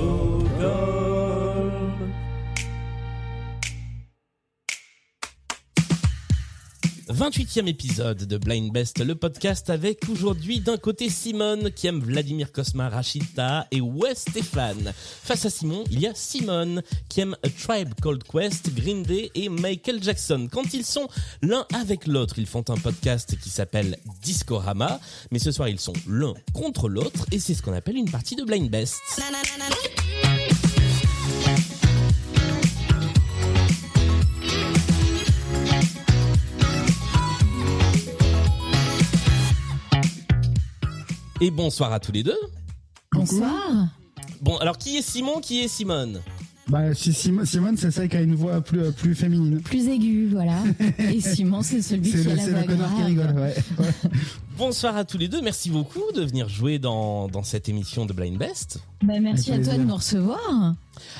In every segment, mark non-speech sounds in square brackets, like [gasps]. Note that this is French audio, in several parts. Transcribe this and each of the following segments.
Oh. 28e épisode de Blind Best, le podcast avec aujourd'hui d'un côté Simone qui aime Vladimir Kosma, Rachita et Wes Stéphane. Face à Simon, il y a Simone qui aime A Tribe Called Quest, Green Day et Michael Jackson. Quand ils sont l'un avec l'autre, ils font un podcast qui s'appelle Discorama, mais ce soir ils sont l'un contre l'autre et c'est ce qu'on appelle une partie de Blind Best. Et bonsoir à tous les deux. Bonsoir. Bon, alors qui est Simon, qui est Simone Bah, si Sim- Simone, c'est celle qui a une voix plus, euh, plus féminine. Plus aigu, voilà. [laughs] Et Simon, c'est celui qui a la c'est voix le connard qui grave. rigole, ouais. ouais. [laughs] Bonsoir à tous les deux, merci beaucoup de venir jouer dans, dans cette émission de Blind Best. Bah, merci à toi de nous recevoir.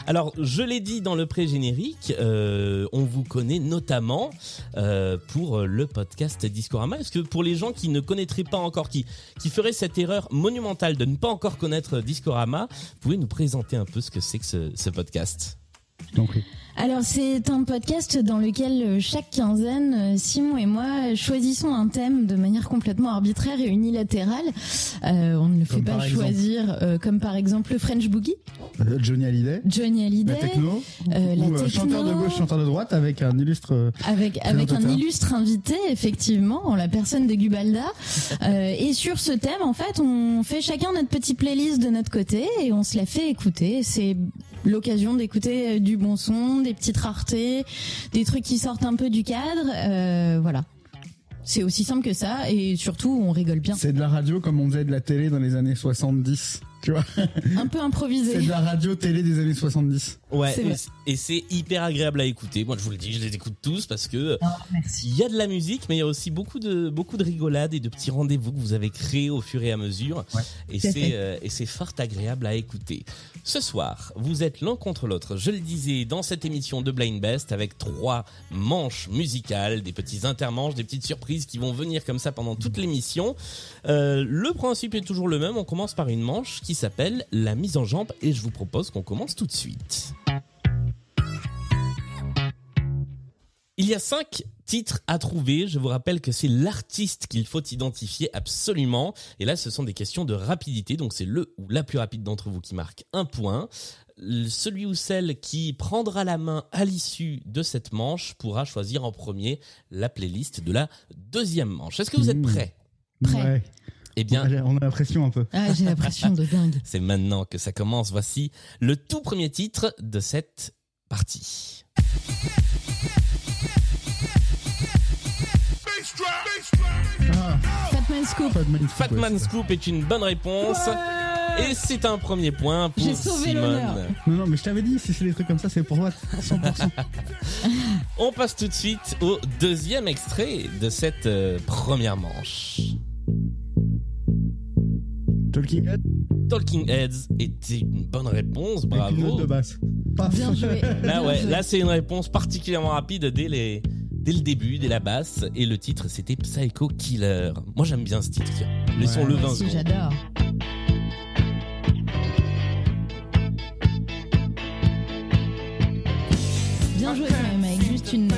Alors, je l'ai dit dans le pré-générique, euh, on vous connaît notamment euh, pour le podcast Discorama. Est-ce que pour les gens qui ne connaîtraient pas encore, qui, qui feraient cette erreur monumentale de ne pas encore connaître Discorama, vous pouvez nous présenter un peu ce que c'est que ce, podcast? Alors, c'est un podcast dans lequel euh, chaque quinzaine, euh, Simon et moi choisissons un thème de manière complètement arbitraire et unilatérale. Euh, on ne le fait pas choisir, euh, comme par exemple le French Boogie, Euh, Johnny Hallyday, Johnny Hallyday, la techno, la ou techno. chanteur de gauche, chanteur de droite, avec un illustre. Avec, avec un illustre invité, effectivement, en la personne de Gubalda. Et sur ce thème, en fait, on fait chacun notre petite playlist de notre côté et on se la fait écouter. C'est l'occasion d'écouter euh, du bon son, des petites raretés, des trucs qui sortent un peu du cadre. Euh, voilà. C'est aussi simple que ça et surtout, on rigole bien. C'est de la radio comme on faisait de la télé dans les années 70. Tu vois Un peu C'est improvisé. de la radio télé des années 70. Ouais, C'est et c'est hyper agréable à écouter. Moi, je vous le dis, je les écoute tous parce que merci. il y a de la musique, mais il y a aussi beaucoup de beaucoup de rigolades et de petits rendez-vous que vous avez créés au fur et à mesure. Ouais. Et c'est euh, et c'est fort agréable à écouter. Ce soir, vous êtes l'un contre l'autre. Je le disais dans cette émission de Blind Best avec trois manches musicales, des petits intermanches, des petites surprises qui vont venir comme ça pendant toute l'émission. Euh, le principe est toujours le même. On commence par une manche qui s'appelle la mise en jambe et je vous propose qu'on commence tout de suite. Il y a cinq titres à trouver. Je vous rappelle que c'est l'artiste qu'il faut identifier absolument. Et là, ce sont des questions de rapidité. Donc, c'est le ou la plus rapide d'entre vous qui marque un point. Celui ou celle qui prendra la main à l'issue de cette manche pourra choisir en premier la playlist de la deuxième manche. Est-ce que vous êtes Mmh. prêts? Prêt. Ouais. Eh bien, on a la pression un peu. Ah, j'ai l'impression de dingue. [laughs] c'est maintenant que ça commence. Voici le tout premier titre de cette partie. Ah, Fatman Scoop. Fatman Fatman est une bonne réponse. Et c'est un premier point pour sauvé. Simone. Non, non, mais je t'avais dit, si c'est des trucs comme ça, c'est pour moi, 100%. [laughs] On passe tout de suite au deuxième extrait de cette euh, première manche. Talking Head, Talking Heads était une bonne réponse, avec une note bravo. de basse. Paf. Bien joué. Là ouais, là c'est une réponse particulièrement rapide dès les dès le début, dès la basse et le titre c'était Psycho Killer. Moi j'aime bien ce titre. tiens. Laissons le Ouais. 20 Moi aussi, secondes. j'adore. Bien joué quand même, avec juste une note.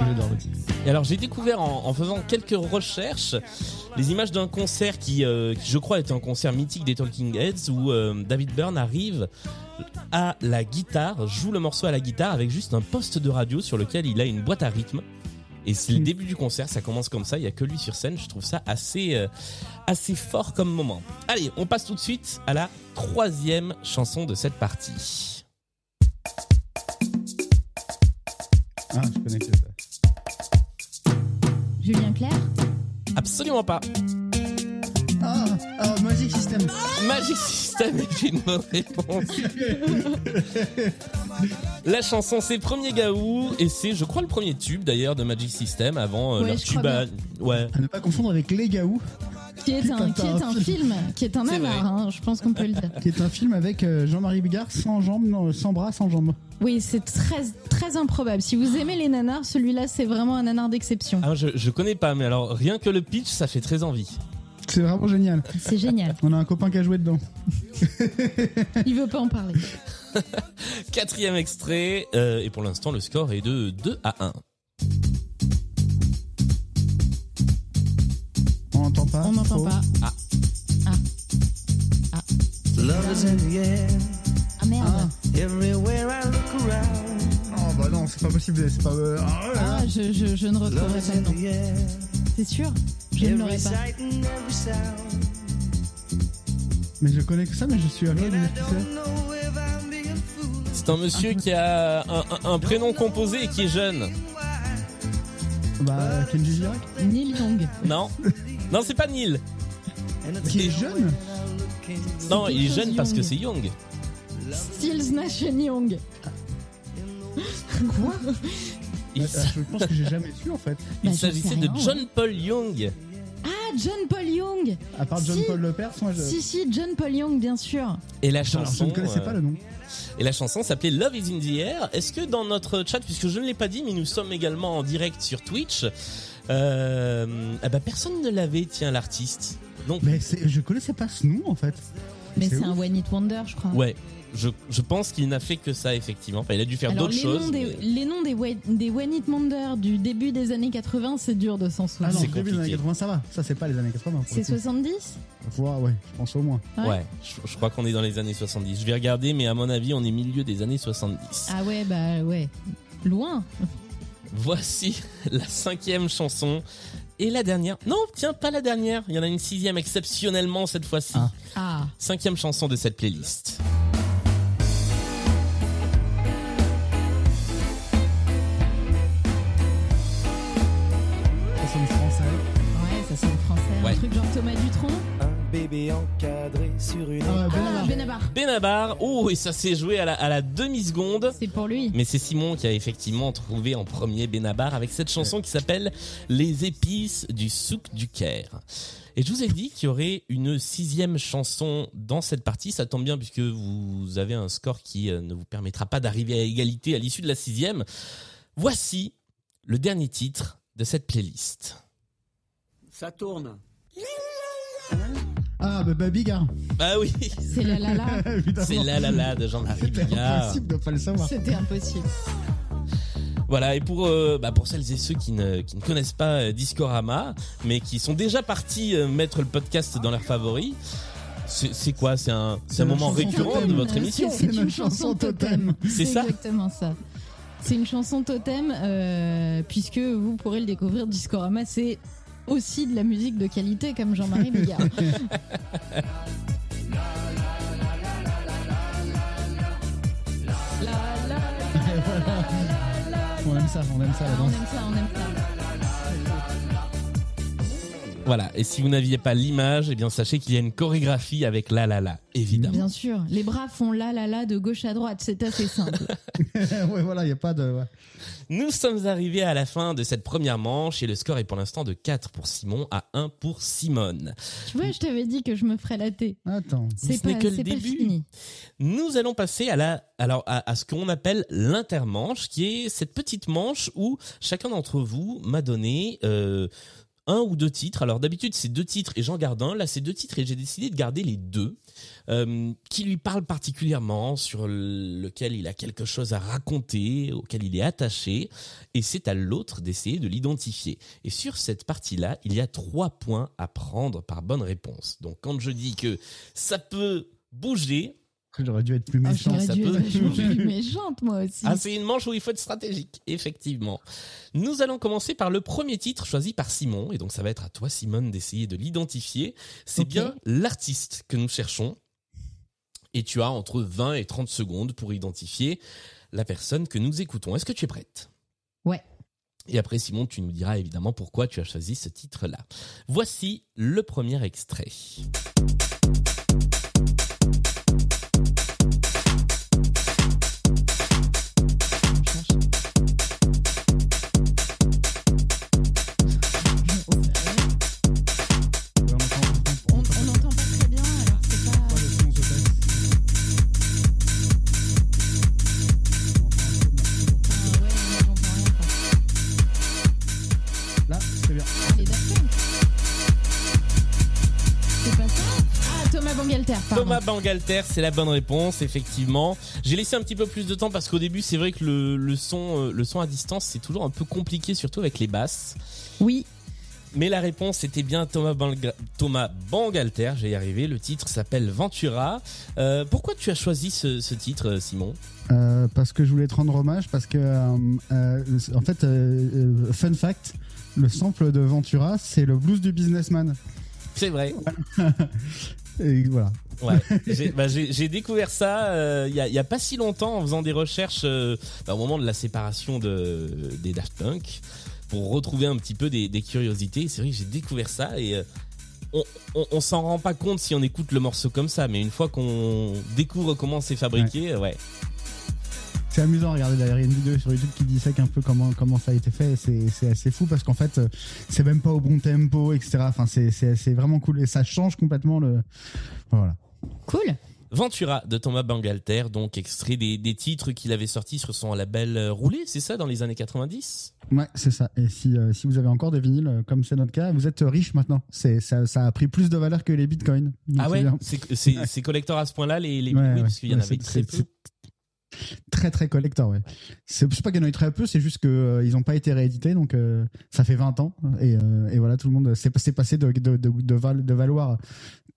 J'adore le titre. Et alors j'ai découvert en, en faisant quelques recherches les images d'un concert qui, euh, qui, je crois était un concert mythique des Talking Heads où euh, David Byrne arrive à la guitare, joue le morceau à la guitare avec juste un poste de radio sur lequel il a une boîte à rythme. Et c'est le Mm. début du concert, ça commence comme ça, il y a que lui sur scène, je trouve ça assez euh, assez fort comme moment. Allez, on passe tout de suite à la troisième chanson de cette partie. Ah, je connais que ça. Julien Clerc Absolument pas. Ah, ah, Magic System. Magic System est une bonne réponse. [laughs] La chanson c'est Premier Gaou et c'est je crois le premier tube d'ailleurs de Magic System avant euh, Ouais, leur tube à... ouais. À ne pas confondre avec Les Gaou, qui est un, qui est Putain, un film, qui est un nanar, hein, je pense qu'on peut le dire. qui est un film avec euh, Jean-Marie Bigard sans jambes, non, sans bras, sans jambes. Oui, c'est très très improbable. Si vous aimez les nanars, celui-là c'est vraiment un nanar d'exception. Ah, je, je connais pas mais alors rien que le pitch ça fait très envie. C'est vraiment génial. C'est génial. On a un copain qui a joué dedans. [laughs] Il veut pas en parler. [laughs] Quatrième extrait, euh, et pour l'instant le score est de 2 à 1. On n'entend pas. On n'entend Faux. pas. Ah. Ah. Love is in the air, Ah merde. everywhere I look around. Oh bah non, c'est pas possible. C'est pas. euh, ah, ouais, Ah, je, je, je ne Love retrouverai pas le nom. C'est sûr. Je ne l'aurai pas. Mais je connais que ça, mais je suis à c'est un monsieur qui a un, un- un prénom composé et qui est jeune. Bah, Kenji Girac. Neil Young. Non [laughs] Non, c'est pas Neil. Qui est jeune Non, il est jeune parce que c'est Young. Stills Nation Young. Quoi [laughs] Il, Euh, Je pense que j'ai jamais su en fait. il Bah, je s'agissait sais de rien, John Paul Young. Ah, John Paul Young. À part John Si. Paul Le Père, moi je. Si, si, John Paul Young, bien sûr. Et la Alors, je chanson, ne connaissais euh, pas le nom. et la chanson s'appelait Love is in the air. Est-ce que dans notre chat, puisque je ne l'ai pas dit, mais nous sommes également en direct sur Twitch, euh, ah bah personne ne l'avait, tiens, l'artiste. Donc, Mais c'est- je connaissais pas ce nom en fait. Mais C'est un ouf. One Hit Wonder, je crois. ouais, je, je pense qu'il n'a fait que ça, effectivement. Enfin, il a dû faire Alors, d'autres les choses. noms, des, mais- les noms des, Wa- des One Hit Wonder du début des années 80, c'est dur de s'en Ah souvenir. non, C'est début des années compliqué. 80, ça va. Ça, c'est pas les années 80. pour c'est le coup. 70 Faut voir, ouais, je pense au moins. Ouais. Ouais, je, je crois qu'on est dans les années 70. Je vais regarder, mais à mon avis, on est milieu des années 70. Ah ouais, bah ouais. Loin. Voici la cinquième chanson. Et la dernière. Non, tiens, pas la dernière. Il y en a une sixième exceptionnellement cette fois-ci. Ah. Ah. Cinquième chanson de cette playlist. Ça sonne français. Ouais, ça sonne français. Ouais. Un truc genre Thomas Dutronc. Bébé encadré sur une Ah Benabar. Benabar. Benabar. Oh, et ça s'est joué à la, à la demi-seconde. C'est pour lui. Mais c'est Simon qui a effectivement trouvé en premier Benabar avec cette chanson qui s'appelle Les épices du souk du Caire. Et je vous ai dit qu'il y aurait une sixième chanson dans cette partie. Ça tombe bien puisque vous avez un score qui euh, ne vous permettra pas d'arriver à égalité à l'issue de la sixième. Voici le dernier titre de cette playlist. Ça tourne. Ah, bah, bah Bigard. Bah oui, C'est la la la. [laughs] C'est La La La de Jean-Marie C'était impossible de pas le savoir. C'était impossible. Voilà, et pour, euh, bah, pour celles et ceux qui ne, qui ne connaissent pas euh, Discorama, mais qui sont déjà partis euh, mettre le podcast dans leurs favoris, c'est quoi? C'est un, c'est un moment récurrent totem. de votre émission C'est notre chanson totem. C'est ça? Exactement ça. C'est une chanson totem, euh, puisque vous pourrez le découvrir, Discorama, c'est aussi de la musique de qualité, comme Jean-Marie Bigard. [laughs] [laughs] On aime ça, on aime ça la Ah, on danse. aime ça, on aime ça. Voilà, et si vous n'aviez pas l'image, eh bien sachez qu'il y a une chorégraphie avec La La La, évidemment. Bien sûr, les bras font la la la de gauche à droite, c'est assez simple. [laughs] ouais, voilà, il y a pas de. ouais. Nous sommes arrivés à la fin de cette première manche et le score est pour l'instant de 4 pour Simon à 1 pour Simone. tu vois, je t'avais dit que je me ferais la thé. Attends. C'est Ce pas, que le pas début. fini. Nous allons passer à la, alors à, à ce qu'on appelle l'intermanche, qui est cette petite manche où chacun d'entre vous m'a donné euh, un ou deux titres. Alors d'habitude c'est deux titres et j'en garde un. Là c'est deux titres et j'ai décidé de garder les deux euh, qui lui parlent particulièrement, sur lequel il a quelque chose à raconter, auquel il est attaché, et c'est à l'autre d'essayer de l'identifier. Et sur cette partie-là, il y a trois points à prendre par bonne réponse. Donc quand je dis que ça peut bouger, J'aurais dû être plus Ah, méchant. J'aurais ça dû peut- être plus [laughs] méchante, moi aussi. Ah, c'est une manche où il faut être stratégique, effectivement. Nous allons commencer par le premier titre choisi par Simon, et donc ça va être à toi, Simone, d'essayer de l'identifier. C'est bien l'artiste que nous cherchons, et tu as entre 20 et 30 secondes pour identifier la personne que nous écoutons. Est-ce que tu es prête? Ouais. Et après, Simon, tu nous diras évidemment pourquoi tu as choisi ce titre-là. Voici le premier extrait. Thomas Bangalter, c'est la bonne réponse, effectivement. J'ai laissé un petit peu plus de temps parce qu'au début, c'est vrai que le, le son, euh, le son à distance, c'est toujours un peu compliqué, surtout avec les basses. Oui, Mais la réponse était bien Thomas, Banga- Thomas Bangalter, j'ai y arrivé. Le titre s'appelle Ventura. Euh, pourquoi tu as choisi ce, ce titre, euh, Simon? Euh, parce que je voulais te rendre hommage, parce que, euh, euh, en fait, fun fact, le sample de Ventura, c'est le blues du businessman. C'est vrai. [laughs] Et voilà. Ouais. J'ai bah, j'ai- découvert ça euh, il y, a, il y a pas si longtemps en faisant des recherches euh, bah, au moment de la séparation de, des Daft Punk pour retrouver un petit peu des, des curiosités. C'est vrai que j'ai découvert ça et euh, on, on, on s'en rend pas compte si on écoute le morceau comme ça, mais une fois qu'on découvre comment c'est fabriqué, euh, ouais. C'est amusant à regarder d'ailleurs, il y a une vidéo sur YouTube qui dissèque un peu comment, comment ça a été fait, c'est c'est assez fou parce qu'en fait, euh, c'est même pas au bon tempo, etc. Enfin, c'est- vraiment cool et ça change complètement le. Voilà. cool. Ventura de Thomas Bangalter, donc extrait des, des titres qu'il avait sortis sur son label euh, Roulé, c'est ça, dans les années 90 Ouais, c'est ça. Et si, euh, si vous avez encore des vinyles, comme c'est notre cas, vous êtes riche maintenant. C'est ça, ça a pris plus de valeur que les bitcoins. Ah ouais? C'est collector à ce point-là, les, les Ouais, parce qu'il y en Ouais, avait très peu. Très très collector, ouais. C'est pas qu'il y en a eu très peu, c'est juste que euh, ils ont pas été réédités, donc euh, ça fait 20 ans et, euh, et voilà tout le monde c'est passé de de, de, de, val- de valoir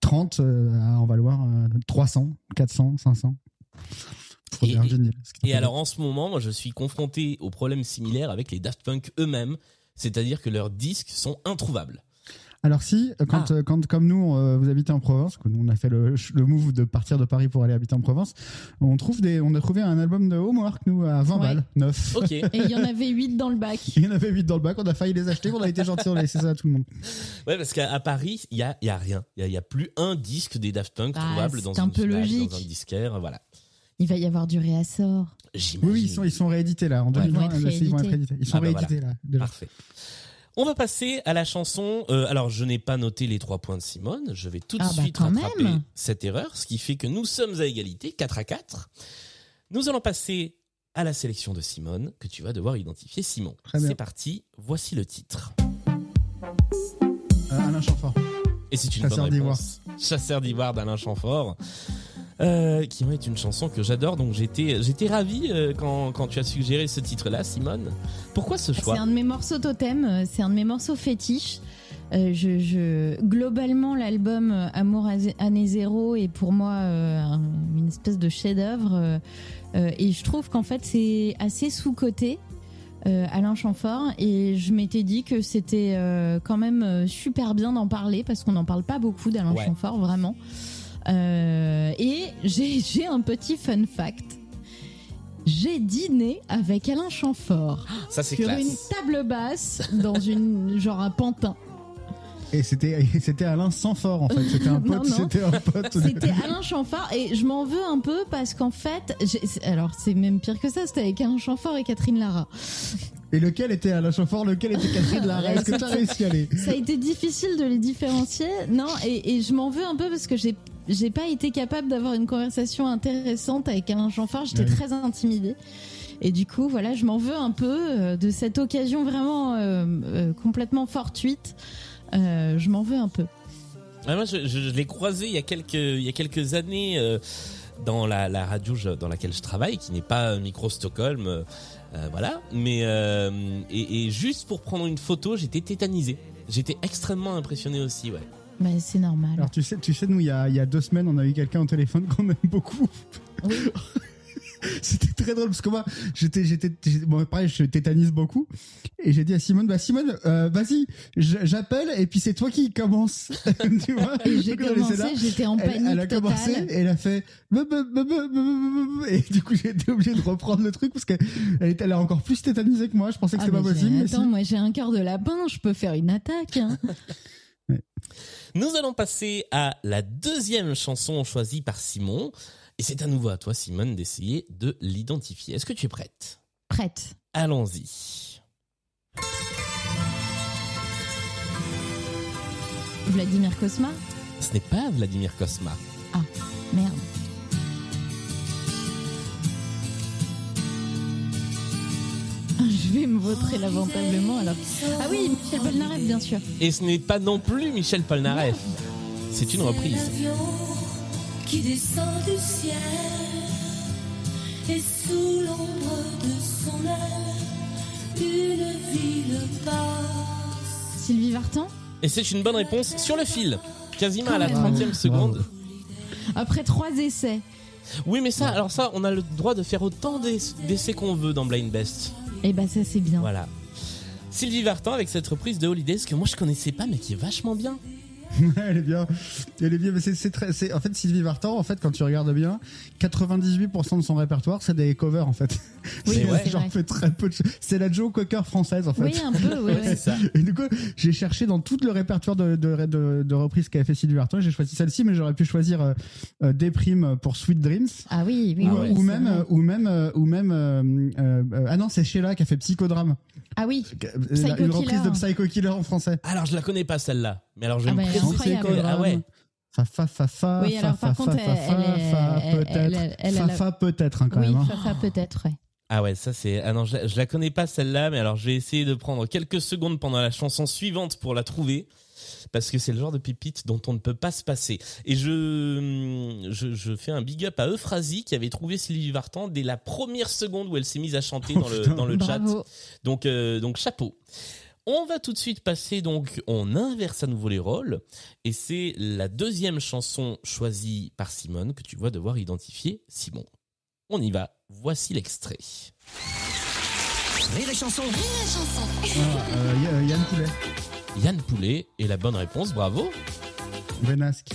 30 euh, à en valoir euh, 300, 400, 500. Pour Et- et- Et alors en ce moment, moi je suis confronté au problème similaire avec les Daft Punk eux-mêmes, c'est-à-dire que leurs disques sont introuvables. Alors si, euh, quand, Ah. euh, quand comme nous, euh, vous habitez en Provence, que nous on a fait le, le move de partir de Paris pour aller habiter en Provence, on trouve des, on a trouvé un album de Homework nous à 20 Ouais. balles, neuf. Ok. [laughs] Et il y en avait 8 dans le bac. Il y en avait 8 dans le bac, on a failli les acheter, on a été gentil, on a laissé ça à tout le monde. Ouais, parce qu'à Paris, il y a, il y a rien. Il y a, il y a plus un disque des Daft Punk Bah, trouvable dans un une peu logique. dans un disquaire, voilà. Il va y avoir du réassort. J'imagine. Oui, ils sont, ils sont réédités là, en Ouais, ils vont 2020, être là, ils vont être réédités. réédités. Ils sont Ah bah réédités là, déjà. Parfait. On va passer à la chanson. euh, alors, je n'ai pas noté les trois points de Simone. Je vais tout de Ah bah, suite quand rattraper même. cette erreur, ce qui fait que nous sommes à égalité, 4 à 4. Nous allons passer à la sélection de Simone, que tu vas devoir identifier. Simon, Très bien. c'est parti. Voici le titre. Euh, Alain Chamfort. Et c'est une Chasseur bonne d'ivoire. réponse. Chasseur d'ivoire d'Alain Chamfort. Euh, qui est une chanson que j'adore, donc j'étais j'étais ravi euh, quand, quand tu as suggéré ce titre-là, Simone. Pourquoi ce C'est choix un de mes morceaux totem, euh, c'est un de mes morceaux fétiches. Euh, je, je- globalement, l'album Amour année zéro est pour moi euh, un- une espèce de chef-d'œuvre. euh, et je trouve qu'en fait, c'est assez sous-coté. euh, Alain Chamfort et je m'étais dit que c'était euh, quand même euh, super bien d'en parler parce qu'on n'en parle pas beaucoup d'Alain Ouais. Chamfort vraiment Euh, et [laughs] j'ai un petit fun fact j'ai dîné avec Alain Chamfort [gasps] Ça c'est sur classe. une table basse dans une [laughs] genre un pantin. Et c'était, Alain Sanfort en fait. C'était un [laughs] pote, c'était un pote. de- C'était Alain Chamfort et je m'en veux un peu parce qu'en fait, alors c'est même pire que ça, c'était avec Alain Chamfort et Catherine Lara. Et lequel était Alain Chamfort, lequel était Catherine Lara Est-ce que tu as réussi à aller Ça a été difficile de les différencier. Non, et, et je m'en veux un peu parce que j'ai j'ai pas été capable d'avoir une conversation intéressante avec Alain Chamfort. J'étais Oui. très intimidée. Et du coup, voilà, je m'en veux un peu euh, de cette occasion vraiment euh, euh, complètement fortuite. Euh, je m'en veux un peu. Ah, moi, je, je- je l'ai croisé il y a quelques, il y a quelques années euh, dans la, la radio je- dans laquelle je travaille, qui n'est pas Micro Stockholm, euh, voilà. Mais euh, et, et juste pour prendre une photo, j'étais tétanisé. J'étais extrêmement impressionné aussi, ouais. Bah, c'est normal. Alors tu sais, tu sais, nous il y a, il y a deux semaines, on a eu quelqu'un au téléphone qu'on aime beaucoup. Oui. [laughs] [laughs] C'était très drôle parce que moi, j'étais, j'étais, bon, pareil, je tétanise beaucoup. Et j'ai dit à Simone, bah Simone, euh, vas-y, j'appelle et puis c'est toi qui commence. [laughs] tu vois Et j'ai commencé, j'étais en Elle, panique elle a commencé et elle a fait et du coup j'ai été obligé de reprendre le truc parce qu'elle elle était elle a encore plus tétanisé que moi je pensais que Ah, c'était pas possible Attends, si. moi j'ai un cœur de lapin, je peux faire une attaque. hein. [laughs] Nous allons passer à la deuxième chanson choisie par Simon. Et c'est à nouveau à toi, Simone, d'essayer de l'identifier. Est-ce que tu es prête? Prête. Allons-y. Vladimir Kosma? Ce n'est pas Vladimir Kosma. Merde. Je vais me vautrer lamentablement alors. Ah oui, Michel Polnareff, bien sûr. Et ce n'est pas non plus Michel Polnareff. C'est une reprise. Qui descend du ciel et sous l'ombre de son aile, une ville passe. Sylvie Vartan Et c'est une bonne réponse sur le fil. Quasiment à la Quand même. 30e seconde. Après trois essais. Oui, mais ça, alors ça, on a le droit de faire autant d'ess- d'essais qu'on veut dans Blind Best. Et bah ça c'est bien. Voilà. Sylvie Vartan avec cette reprise de Holidays que moi je connaissais pas mais qui est vachement bien. [laughs] elle est bien. Elle est bien, mais c'est très. c'est- En fait, Sylvie Vartan, en fait, quand tu regardes bien, 98% de son répertoire, c'est des covers, en fait. Oui, C'est- ouais. J'en vrai. fais très peu de choses. C'est la Joe Cocker française, en fait. Oui, un peu, oui, Ouais, oui. c'est ça. Et du coup, j'ai cherché dans tout le répertoire de, de, de, de reprises qu'avait fait Sylvie Vartan. J'ai choisi celle-ci, mais j'aurais pu choisir euh, euh, Déprime pour Sweet Dreams. Ah oui, oui, ou, oui, ou même, euh, ou même, euh, ou même, euh, euh, euh, ah non, c'est Sheila qui a fait Psychodrame, Ah oui, Psycho une reprise de Psycho Killer en français. Alors je la connais pas celle-là. Mais alors je vais Ah me bah. Incroyable. Ah ouais. Fa fa fa fa. Oui, fa, alors, par fa, contre, fa, elle- fa, elle est- fa, elle- peut-être. elle- elle a Fa la- fa peut-être hein, quand oui, même. hein. Fafa peut-être, ouais. Ah ouais, ça c'est. Ah non, je, je la connais pas celle-là, mais alors je vais essayer de prendre quelques secondes pendant la chanson suivante pour la trouver. Parce que c'est le genre de pépite dont on ne peut pas se passer. Et je, je, je fais un big up à Euphrasie qui avait trouvé Sylvie Vartan dès la première seconde où elle s'est mise à chanter dans le, [laughs] putain. dans le chat. Donc, euh, donc chapeau. On va tout de suite passer, donc on inverse à nouveau les rôles, et c'est la deuxième chanson choisie par Simone que tu vas devoir identifier, Simon. On y va, voici l'extrait. Rire et chanson. Ah, euh, euh, Yann Poulet, Yann Poulet est la bonne réponse, bravo. Venasque.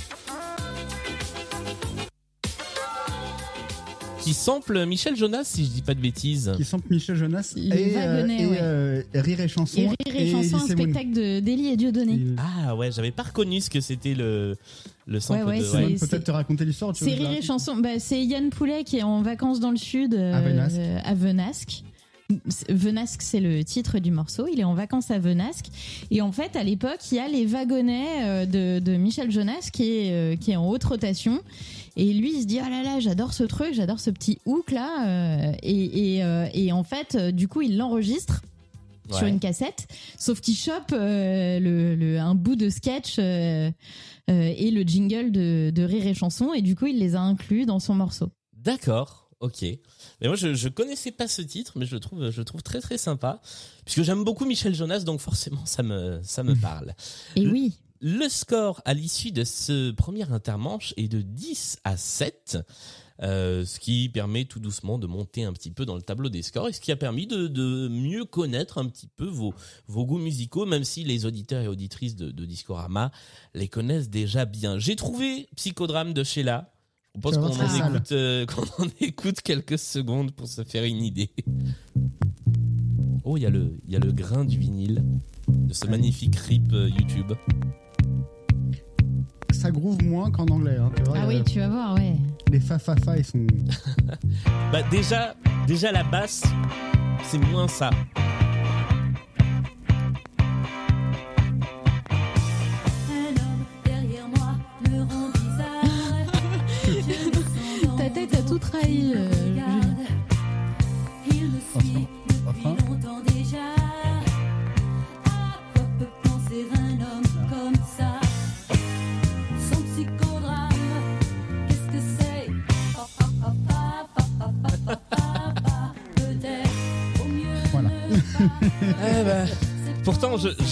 Qui sample Michel Jonas, si je dis pas de bêtises. qui sample Michel Jonas Les et, euh, Wagonnets, et ouais. euh, Rire et chanson Et Rire et chanson, un spectacle de d'Elie et Dieudonné. Ah ouais, j'avais pas reconnu ce que c'était le, le sample Ouais, ouais, de... peut-être te raconter l'histoire. C'est Rire et chanson. Bah, c'est Yann Poulet qui est en vacances dans le sud euh, À Venasque. à Venasque. C'est- Venasque, c'est le titre du morceau. Il est en vacances à Venasque. Et en fait, à l'époque, il y a les wagonnets euh, de, de Michel Jonas qui est, euh, qui est en haute rotation. Et lui, il se dit, ah là là, j'adore ce truc, j'adore ce petit hook là. euh, et, et, euh, et en fait, euh, du coup, il l'enregistre sur une cassette. Sauf qu'il chope euh, le, le- un bout de sketch euh, euh, et le jingle de, de Rire et Chanson. Et du coup, il les a inclus dans son morceau. D'accord, ok. Mais moi, je, je connaissais pas ce titre, mais je le trouve, je le trouve très très sympa, puisque j'aime beaucoup Michel Jonas, donc forcément, ça me, ça me [laughs] parle. Et Le- oui, Le score à l'issue de ce premier intermanche est de 10 à 7, euh, ce qui permet tout doucement de monter un petit peu dans le tableau des scores et ce qui a permis de, de mieux connaître un petit peu vos, vos goûts musicaux, même si les auditeurs et auditrices de, de Discorama les connaissent déjà bien. J'ai trouvé Psychodrame de Sheila. Je qu'on en, écoute, euh, [laughs] qu'on en écoute quelques secondes pour se faire une idée. Oh, il y, a le- il y a le grain du vinyle de ce magnifique rip euh, YouTube. Ça groove moins qu'en anglais. Hein, tu vois, ah euh, oui, tu vas voir, ouais. Les fa fa fa ils sont. [laughs] Bah déjà, déjà la basse, c'est moins ça.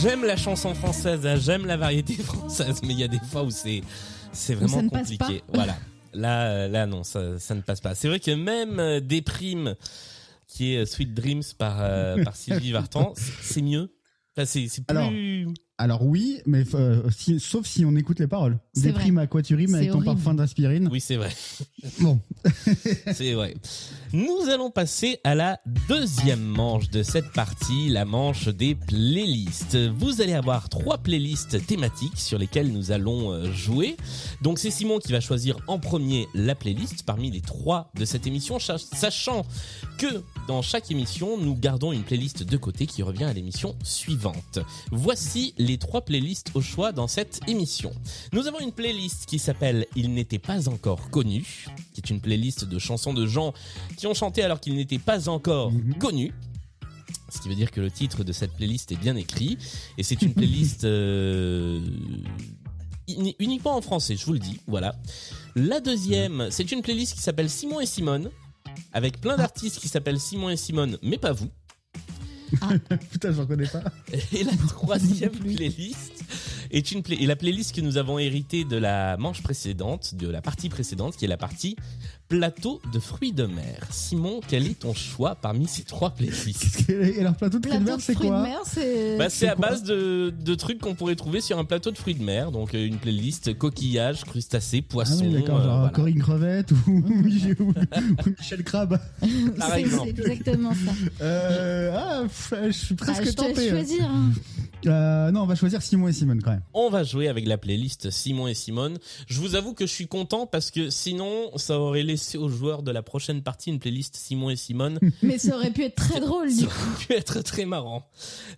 J'aime la chanson française, hein, j'aime la variété [laughs] française, mais il y a des fois où c'est c'est vraiment ça ne passe compliqué. Voilà. Là, euh, là non, ça, ça ne passe pas. C'est vrai que même euh, Déprime, qui est euh, Sweet Dreams par euh, par Sylvie Vartan, c'est- mieux. Enfin, c'est c'est plus. Alors, Alors oui, mais euh, si- sauf si on écoute les paroles. C'est Déprime à quoi tu rimes C'est avec ton horrible. parfum d'aspirine. oui, c'est vrai. [laughs] Bon, [laughs] C'est vrai. Nous allons passer à la deuxième manche de cette partie, la manche des playlists. Vous allez avoir trois playlists thématiques sur lesquelles nous allons euh, jouer. Donc c'est Simon qui va choisir en premier la playlist parmi les trois de cette émission, cha- sachant que dans chaque émission, nous gardons une playlist de côté qui revient à l'émission suivante. Voici les trois playlists au choix dans cette émission. Nous avons une playlist qui s'appelle Il n'était pas encore connu, qui est une playlist de chansons de gens qui ont chanté alors qu'ils n'étaient pas encore Mhm. connus. Ce qui veut dire que le titre de cette playlist est bien écrit. Et c'est une [laughs] playlist euh, uni- uniquement en français, je vous le dis, voilà. La deuxième, c'est une playlist qui s'appelle Simon et Simone, avec plein d'artistes qui s'appellent Simon et Simone, mais pas vous. [laughs] Putain, je reconnais pas. Et la troisième playlist est une play et la playlist que nous avons héritée de la manche précédente, de la partie précédente, qui est la partie plateau de fruits de mer. Simon, quel est ton choix parmi ces trois playlists? Et leur plateau de fruits de mer, c'est quoi? C'est. bah, c'est à base de, de trucs qu'on pourrait trouver sur un plateau de fruits de mer, donc euh, une playlist coquillages, crustacés, Ah poissons. oui, d'accord, euh, genre voilà. Corinne Crevette ou, [laughs] ou- ou Michel Crabbe. [laughs] par c'est exemple. c'est exactement ça. Euh, ah, je suis Ah, presque je te laisse tenté. choisir. hein. Euh, non, on va choisir Simon et Simone quand même. On va jouer avec la playlist Simon et Simone. Je vous avoue que je suis content parce que sinon, ça aurait laissé aux joueurs de la prochaine partie une playlist Simon et Simone. [laughs] Mais ça aurait pu être très drôle, du Ça coup. aurait pu être très marrant.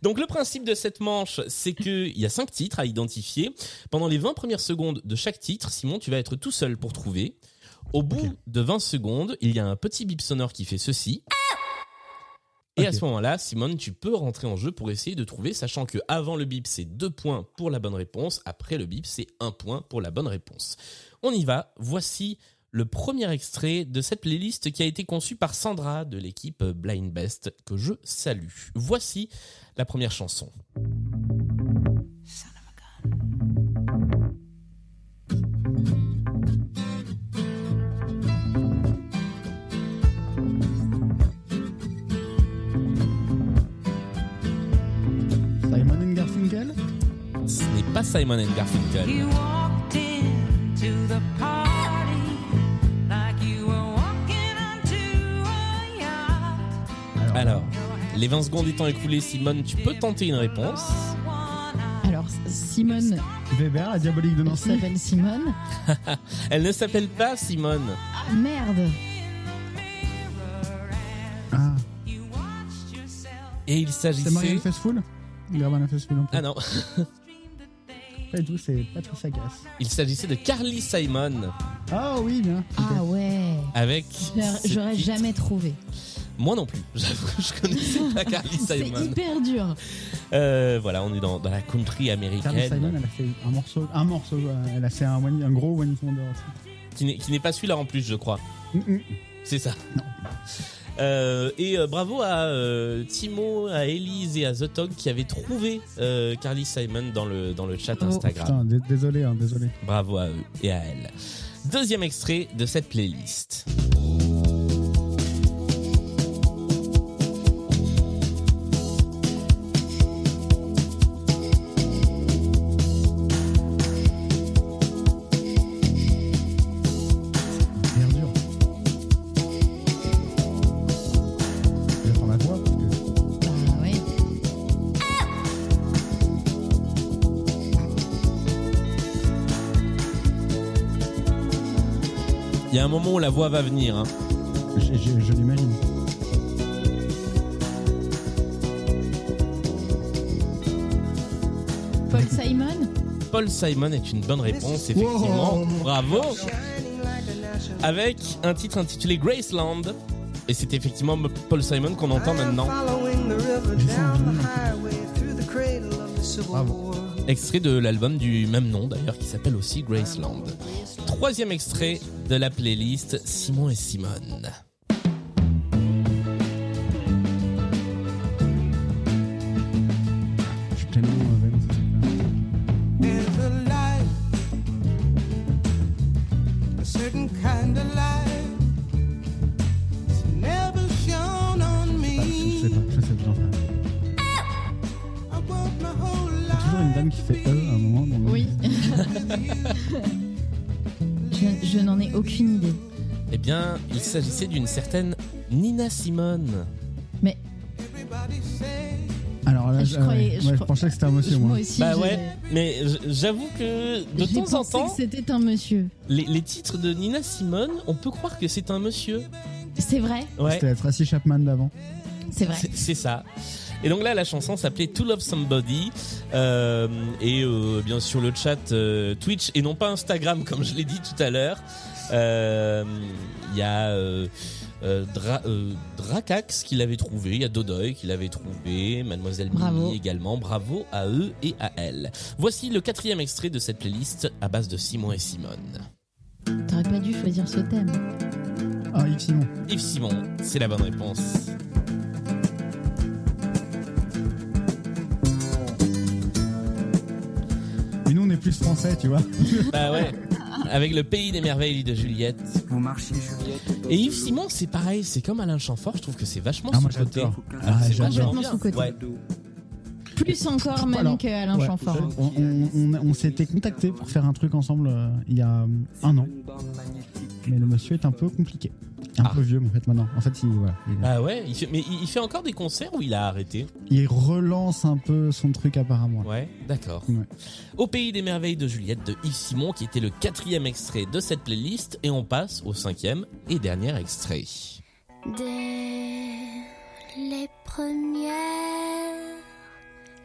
Donc le principe de cette manche, c'est que il y a cinq titres à identifier. Pendant les 20 premières secondes de chaque titre, Simon, tu vas être tout seul pour trouver. Au bout de 20 secondes, il y a un petit bip sonore qui fait ceci. Et à ce moment-là, Simone, tu peux rentrer en jeu pour essayer de trouver, sachant que avant le bip, c'est deux points pour la bonne réponse. Après le bip, c'est un point pour la bonne réponse. On y va. Voici le premier extrait de cette playlist qui a été conçue par Sandra de l'équipe Blind Best, que je salue. Voici la première chanson. Pas Simon and Garfunkel. Alors, les 20 secondes étant écoulées, Simone, tu peux tenter une réponse. Alors, Simone Weber, la diabolique de elle Nancy. s'appelle Simone. [laughs] Elle ne s'appelle pas Simone. Ah, merde. Ah, Et il c'est s'agissait... Marianne Faithfull Marianne Faithfull. Ah non, [laughs] Pas c'est Patricia Cass. il s'agissait de Carly Simon Ah oui, bien. Ah ouais. avec... J'aurais- jamais trouvé. Moi non plus. [laughs] J'avoue, je connaissais pas [laughs] Carly C'est Simon. hyper dur. Euh, voilà, on est dans, dans la country Carly américaine. Simon, elle a fait un morceau, un morceau, elle a fait un, one- un gros One Hit Wonder aussi. qui n'est qui n'est pas celui-là en plus, je crois. Mm, mm. C'est ça. Euh, et euh, bravo à euh, Timo, à Elise et à The Tog qui avaient trouvé euh, Carly Simon dans le, dans le chat Oh, Instagram. Putain, désolé, hein, désolé. Bravo à eux et à elles. Deuxième extrait de cette playlist. Moment où la voix va venir. hein. je, je- je l'imagine. Paul Simon. Paul Simon est une bonne réponse, effectivement. Wow. Bravo. Avec un titre intitulé Graceland. Et c'est effectivement Paul Simon qu'on entend maintenant. Bravo. Extrait de l'album du même nom d'ailleurs qui s'appelle aussi Graceland. Troisième extrait de la playlist Simon et Simone. Eh bien, il s'agissait d'une certaine Nina Simone. Mais Alors là, Ah, je je, croyais- ouais, je ouais, je crois- pensais que c'était un monsieur, moi moi. aussi, bah ouais, mais j'avoue que de temps en temps, que c'était un monsieur. les, les titres de Nina Simone, on peut croire que c'est un monsieur. C'est vrai, Ouais, C'était la Tracy Chapman d'avant. c'est vrai. c'est c'est ça. Et donc là, la chanson s'appelait To Love Somebody. Euh, et euh, bien sûr, le chat euh, Twitch et non pas Instagram, comme je l'ai dit tout à l'heure. Euh, Il y a euh, euh, Dra- euh, Dracax qui l'avait trouvé, il y a Dodoy qui l'avait trouvé, Mademoiselle Bravo. Mimi également, bravo à eux et à elles. Voici le quatrième extrait de cette playlist à base de Simon et Simone. T'aurais pas dû choisir ce thème. Ah, Yves Simon. Yves Simon, c'est la bonne réponse. Plus français, tu vois. Bah ouais, avec le pays des merveilles de Juliette. Vous marchez, Juliette Et Yves Simon, c'est pareil, c'est comme Alain Chamfort, je trouve que c'est vachement Ah, moi, Ah, c'est j'adore. vachement sous-côté. Ouais. Plus encore même Alors, que Alain ouais. Chamfort. On, on, on, on s'était contacté pour faire un truc ensemble euh, il y a un an. Mais le monsieur est un peu compliqué. Un Ah. peu vieux, en fait, maintenant. En fait, il, voilà, il, Ah ouais, il fait, mais il fait encore des concerts ou il a arrêté il relance un peu son truc, apparemment. Ouais, d'accord. Ouais. Au pays des merveilles de Juliette de Yves Simon, qui était le quatrième extrait de cette playlist, et on passe au cinquième et dernier extrait. Dès les premières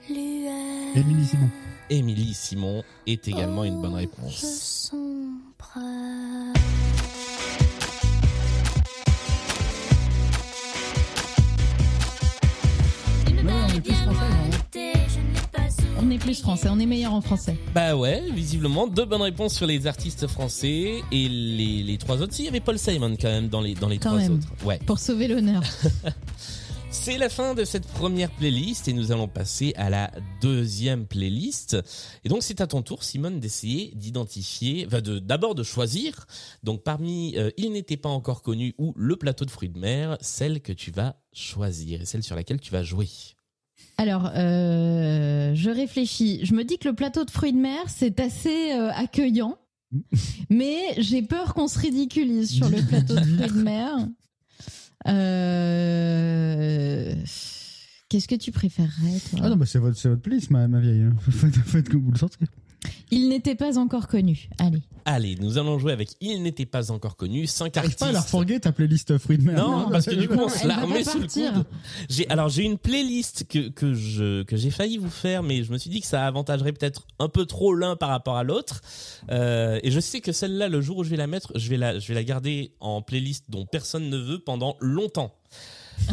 lueurs. Émilie Simon. Émilie Simon est également une bonne Je réponse. sombre. Est plus français, On est plus français, on est meilleur en français. Bah ouais, visiblement deux bonnes réponses sur les artistes français et les, les trois autres. Si, il y avait Paul Simon quand même dans les dans les Quand trois même. autres. Ouais. Pour sauver l'honneur. [laughs] [laughs] C'est la fin de cette première playlist et nous allons passer à la deuxième playlist. Et donc c'est à ton tour, Simone, d'essayer d'identifier, enfin de d'abord de choisir. Donc parmi euh, Il n'était pas encore connu ou Le plateau de fruits de mer, celle que tu vas choisir et celle sur laquelle tu vas jouer. Alors, euh, je réfléchis. Je me dis que le plateau de fruits de mer, c'est assez euh, accueillant. [laughs] Mais j'ai peur qu'on se ridiculise sur le plateau de fruits de mer. [laughs] Euh, Qu'est-ce que tu préférerais, toi? Ah non, bah c'est votre, c'est votre playlist, ma, ma vieille. [laughs] faites, faites comme vous le sentez. Il n'était pas encore connu. Allez. Allez, nous allons jouer avec Il n'était pas encore connu, cinq T'arrives artistes. pas à la refourguer ta playlist mer. Non, parce que du coup, on se la remet sous le coude. J'ai, alors, j'ai une playlist que, que je, que j'ai failli vous faire, mais je me suis dit que ça avantagerait peut-être un peu trop l'un par rapport à l'autre. Euh, et je sais que celle-là, le jour où je vais la mettre, je vais la, je vais la garder en playlist dont personne ne veut pendant longtemps.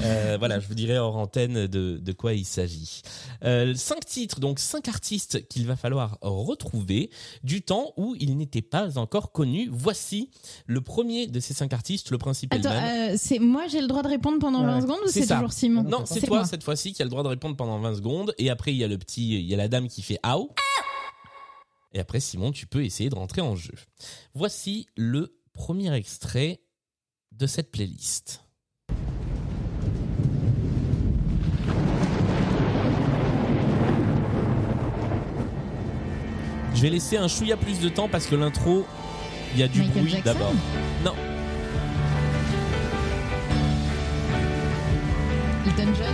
Euh, voilà, je vous dirai hors antenne de, de quoi il s'agit. Euh, cinq titres, donc cinq artistes qu'il va falloir retrouver du temps où ils n'étaient pas encore connus. Voici le premier de ces cinq artistes. Le le Attends, euh, c'est moi j'ai le droit de répondre pendant Ouais. 20 secondes ou C'est toujours Simon Non, c'est C'est toi moi. cette fois-ci qui a le droit de répondre pendant 20 secondes. Et après, il y a le petit, il y a la dame qui fait Aou. Et après, Simon, tu peux essayer de rentrer en jeu. Voici le premier extrait de cette playlist. Je vais laisser un chouïa plus de temps parce que l'intro, il y a du Michael bruit Jackson d'abord. Non, Elton John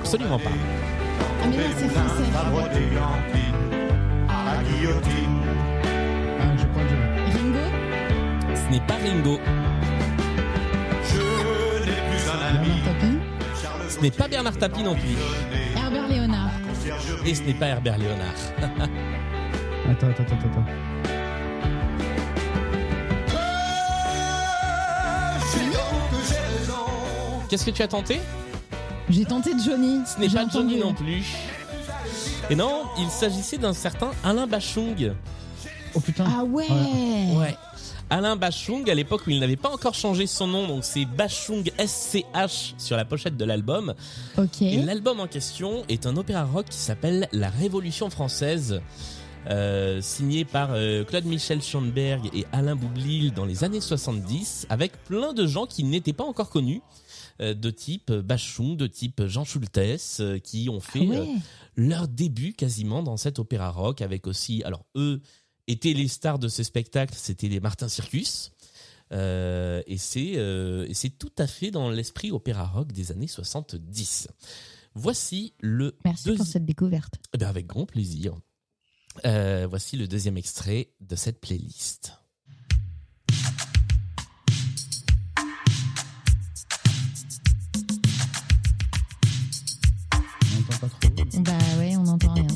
absolument pas. Ah mais non, c'est français. Ah, je crois que je- Ringo Ce n'est pas Ringo. Bernard Tapie Ce n'est pas Bernard Tapie non plus. Herbert Léonard. Et ce n'est pas Herbert Léonard. [laughs] Attends, attends, attends, attends. Qu'est-ce que tu as tenté? J'ai tenté Johnny. Ce n'est pas Johnny non plus. Et non, il s'agissait d'un certain Alain Bachung. Oh putain. Ah ouais. Ouais. Alain Bachung, à l'époque où il n'avait pas encore changé son nom, donc c'est Bachung SCH sur la pochette de l'album. Ok. Et l'album en question est un opéra rock qui s'appelle La Révolution française, euh, signé par euh, Claude Michel Schoenberg et Alain Boublil dans les années 70, avec plein de gens qui n'étaient pas encore connus, euh, de type Bachung, de type Jean Schultes, euh, qui ont Ah fait ouais. euh, leur début quasiment dans cet opéra rock, avec aussi, alors eux étaient les stars de ce spectacle, c'était les Martin Circus. Euh, et c'est euh, et c'est tout à fait dans l'esprit opéra rock des années 70. Voici le Merci deuxi- pour cette découverte. Eh ben, avec grand plaisir. Euh, voici le deuxième extrait de cette playlist. On entend pas trop. Bah ouais, on n'entend rien.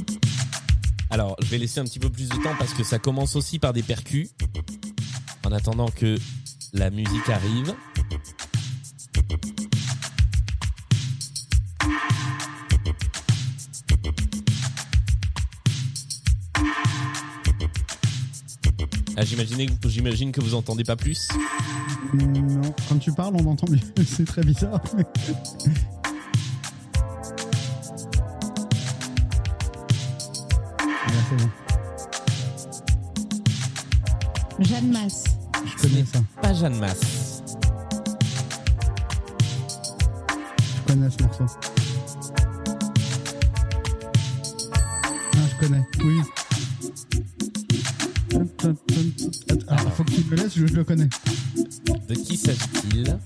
Alors, je vais laisser un petit peu plus de temps parce que ça commence aussi par des percus. En attendant que la musique arrive. Ah, j'imagine que vous entendez pas plus. Non, quand tu parles, on entend mieux. [laughs] C'est très bizarre. Jeanne Masse. Je connais ça. Pas Jeanne Masse. Je connais ce morceau. Ah, je connais. Oui. Ah, faut que tu me laisses, je, je le connais. De qui s'agit-il?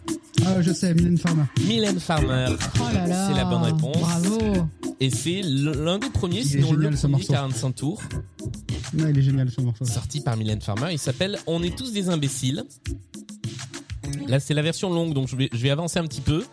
Ah, je sais, Mylène Farmer. Mylène Farmer. Oh là là. C'est la bonne réponse. Bravo. Et c'est l'un des premiers, Il est sinon le ce premier morceau. 45 tours, Non, il est génial ce morceau. sorti par Mylène Farmer. Il s'appelle On est tous des imbéciles. Là, c'est la version longue, donc je vais avancer un petit peu.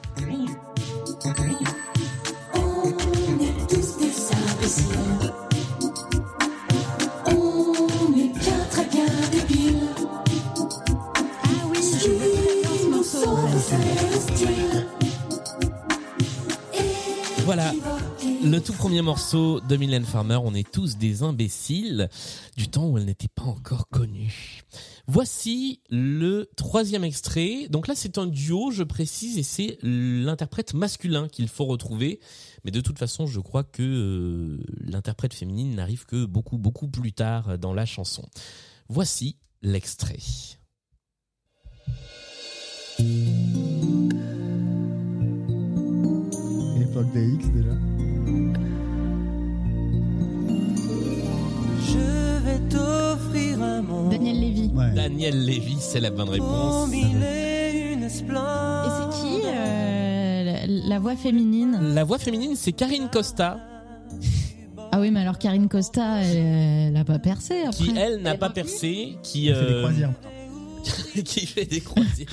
Le tout premier morceau de Mylène Farmer, On est tous des imbéciles, du temps où elle n'était pas encore connue. Voici le troisième extrait. Donc là, c'est un duo, je précise, et c'est l'interprète masculin qu'il faut retrouver. Mais de toute façon, je crois que euh, l'interprète féminine n'arrive que beaucoup, beaucoup plus tard dans la chanson. Voici l'extrait. Époque des X déjà. T'offrir un monde. Daniel Lévy. Ouais. Daniel Lévy, c'est la bonne réponse. et une Et splendeurs. c'est qui euh, la, la voix féminine? La voix féminine, c'est Karine Costa, Ah oui, mais alors Karine Costa, elle, elle a pas percé après. qui elle n'a pas percé, qui fait des euh, croisières. [laughs] qui fait des croisières.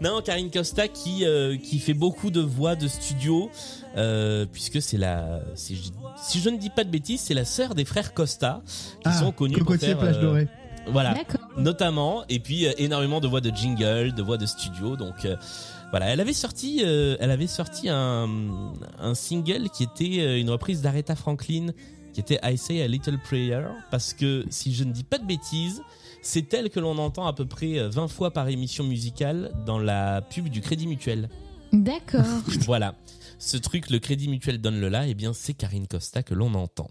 Non, Karine Costa qui euh, qui fait beaucoup de voix de studio euh, puisque c'est la si je, si je ne dis pas de bêtises, c'est la sœur des frères Costa qui Ah, sont connus pour faire Plage euh, Dorée. voilà, D'accord. notamment et puis euh, énormément de voix de jingle, de voix de studio donc euh, voilà, elle avait sorti euh, elle avait sorti un un single qui était une reprise d'Aretha Franklin qui était I Say a Little Prayer parce que si je ne dis pas de bêtises, c'est elle que l'on entend à peu près euh, 20 fois par émission musicale dans la pub du Crédit Mutuel. D'accord. [laughs] voilà. Ce truc, le Crédit Mutuel donne le là, eh bien c'est Karine Costa que l'on entend.